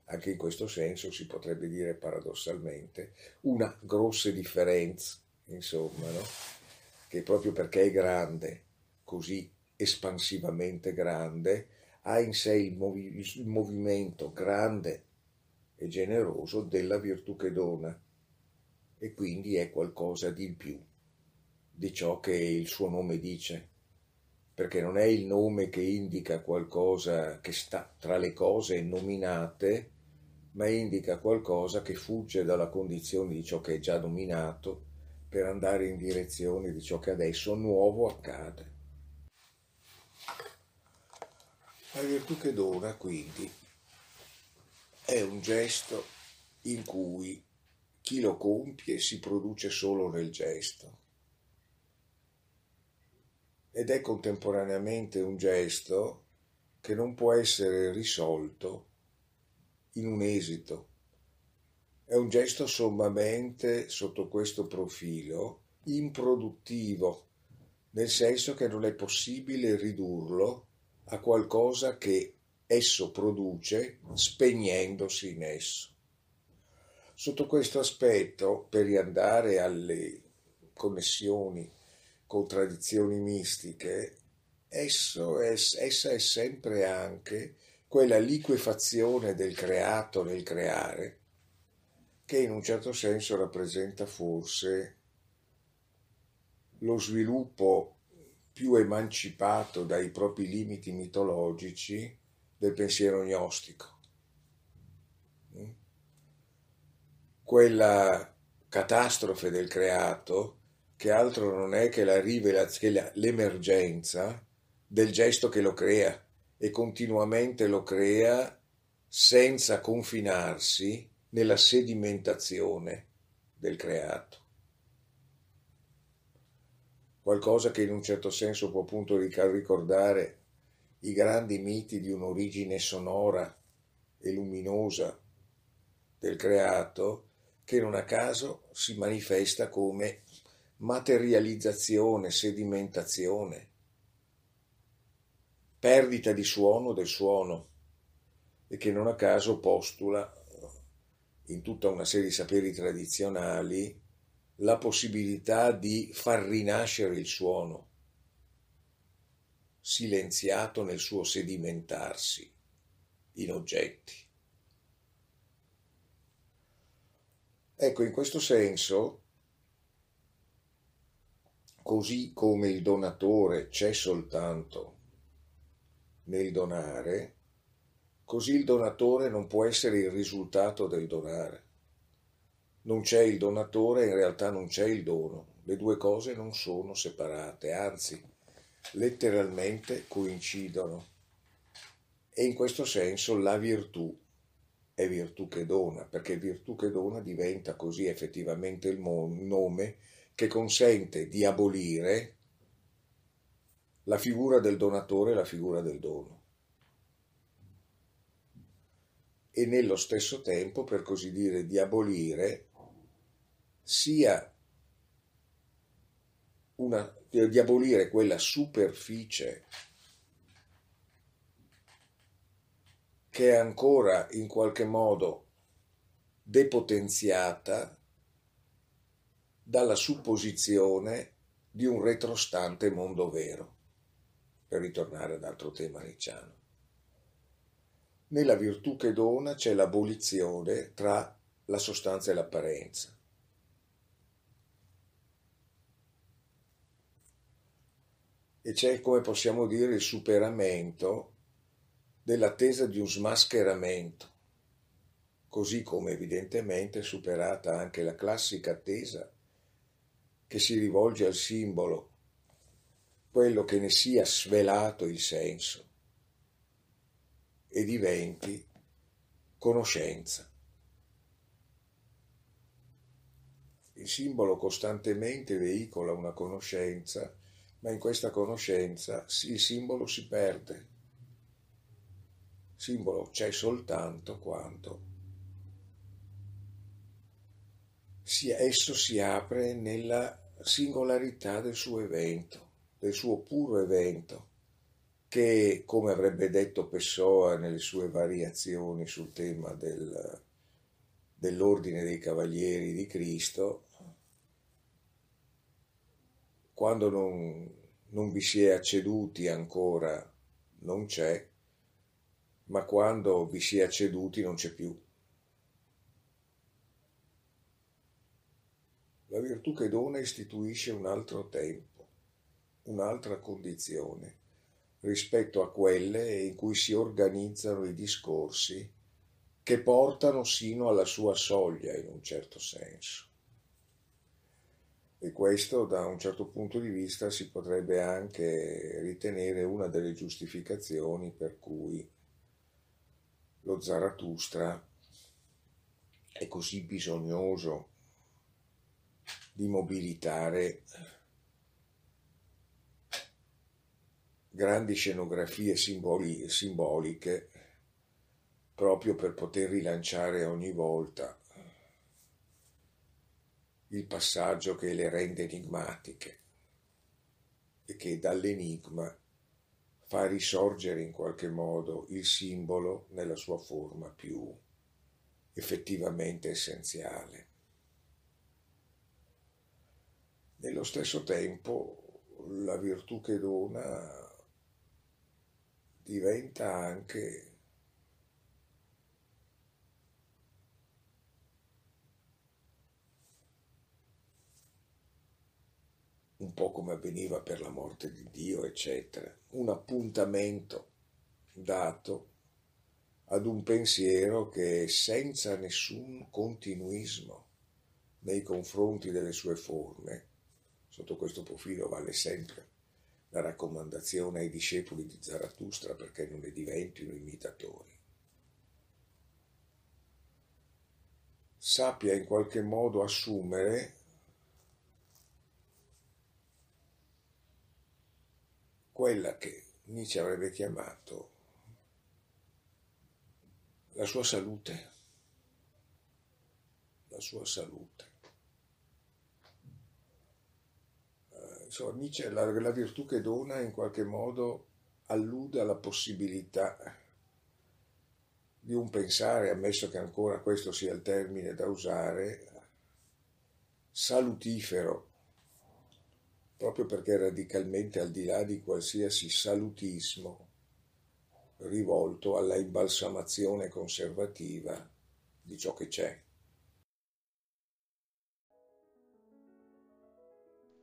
Anche in questo senso si potrebbe dire paradossalmente una grossa differenza insomma, no? che proprio perché è grande, così espansivamente grande, ha in sé il, movi- il movimento grande e generoso della virtù che dona e quindi è qualcosa di più di ciò che il suo nome dice, perché non è il nome che indica qualcosa che sta tra le cose nominate, ma indica qualcosa che fugge dalla condizione di ciò che è già dominato per andare in direzione di ciò che adesso nuovo accade. La virtù che dona, quindi, è un gesto in cui chi lo compie si produce solo nel gesto ed è contemporaneamente un gesto che non può essere risolto in un esito è un gesto sommamente, sotto questo profilo, improduttivo, nel senso che non è possibile ridurlo a qualcosa che esso produce spegnendosi in esso. Sotto questo aspetto, per riandare alle connessioni con tradizioni mistiche, esso è, essa è sempre anche quella liquefazione del creato nel creare, che in un certo senso rappresenta forse lo sviluppo più emancipato dai propri limiti mitologici del pensiero gnostico. Mm? Quella catastrofe del creato che altro non è che, la rivelazione, l'emergenza del gesto che lo crea e continuamente lo crea senza confinarsi nella sedimentazione del creato. Qualcosa che in un certo senso può appunto ricordare i grandi miti di un'origine sonora e luminosa del creato che non a caso si manifesta come materializzazione, sedimentazione, perdita di suono del suono e che non a caso postula in tutta una serie di saperi tradizionali la possibilità di far rinascere il suono, silenziato nel suo sedimentarsi in oggetti. Ecco, in questo senso, così come il donatore c'è soltanto nel donare, Così il donatore non può essere il risultato del donare. Non c'è il donatore, in realtà non c'è il dono. Le due cose non sono separate, anzi, letteralmente coincidono. E in questo senso la virtù è virtù che dona, perché virtù che dona diventa così effettivamente il nome che consente di abolire la figura del donatore e la figura del dono. E nello stesso tempo, per così dire, di abolire sia una, di abolire quella superficie che è ancora in qualche modo depotenziata dalla supposizione di un retrostante mondo vero, per ritornare ad altro tema nicciano. Nella virtù che dona c'è l'abolizione tra la sostanza e l'apparenza. e c'è, come possiamo dire, il superamento dell'attesa di un smascheramento, così come evidentemente è superata anche la classica attesa che si rivolge al simbolo, quello che ne sia svelato il senso e diventi conoscenza. Il simbolo costantemente veicola una conoscenza, ma in questa conoscenza il simbolo si perde. Il simbolo c'è soltanto quando esso si apre nella singolarità del suo evento, del suo puro evento, che, come avrebbe detto Pessoa nelle sue variazioni sul tema del, dell'ordine dei cavalieri di Cristo, quando non, non vi si è acceduti ancora non c'è, ma quando vi si è acceduti non c'è più. La virtù che dona istituisce un altro tempo, un'altra condizione rispetto a quelle in cui si organizzano i discorsi che portano sino alla sua soglia in un certo senso. E questo da un certo punto di vista si potrebbe anche ritenere una delle giustificazioni per cui lo Zarathustra è così bisognoso di mobilitare grandi scenografie simboli, simboliche proprio per poter rilanciare ogni volta il passaggio che le rende enigmatiche e che dall'enigma fa risorgere in qualche modo il simbolo nella sua forma più effettivamente essenziale. Nello stesso tempo la virtù che dona diventa anche un po' come avveniva per la morte di Dio, eccetera, un appuntamento dato ad un pensiero che senza nessun continuismo nei confronti delle sue forme, sotto questo profilo vale sempre la raccomandazione ai discepoli di Zarathustra perché non ne diventino imitatori. Sappia in qualche modo assumere quella che Nietzsche avrebbe chiamato la sua salute, la sua salute. Insomma, Nietzsche, la, la virtù che dona in qualche modo allude alla possibilità di un pensare, ammesso che ancora questo sia il termine da usare, salutifero proprio perché radicalmente al di là di qualsiasi salutismo rivolto alla imbalsamazione conservativa di ciò che c'è.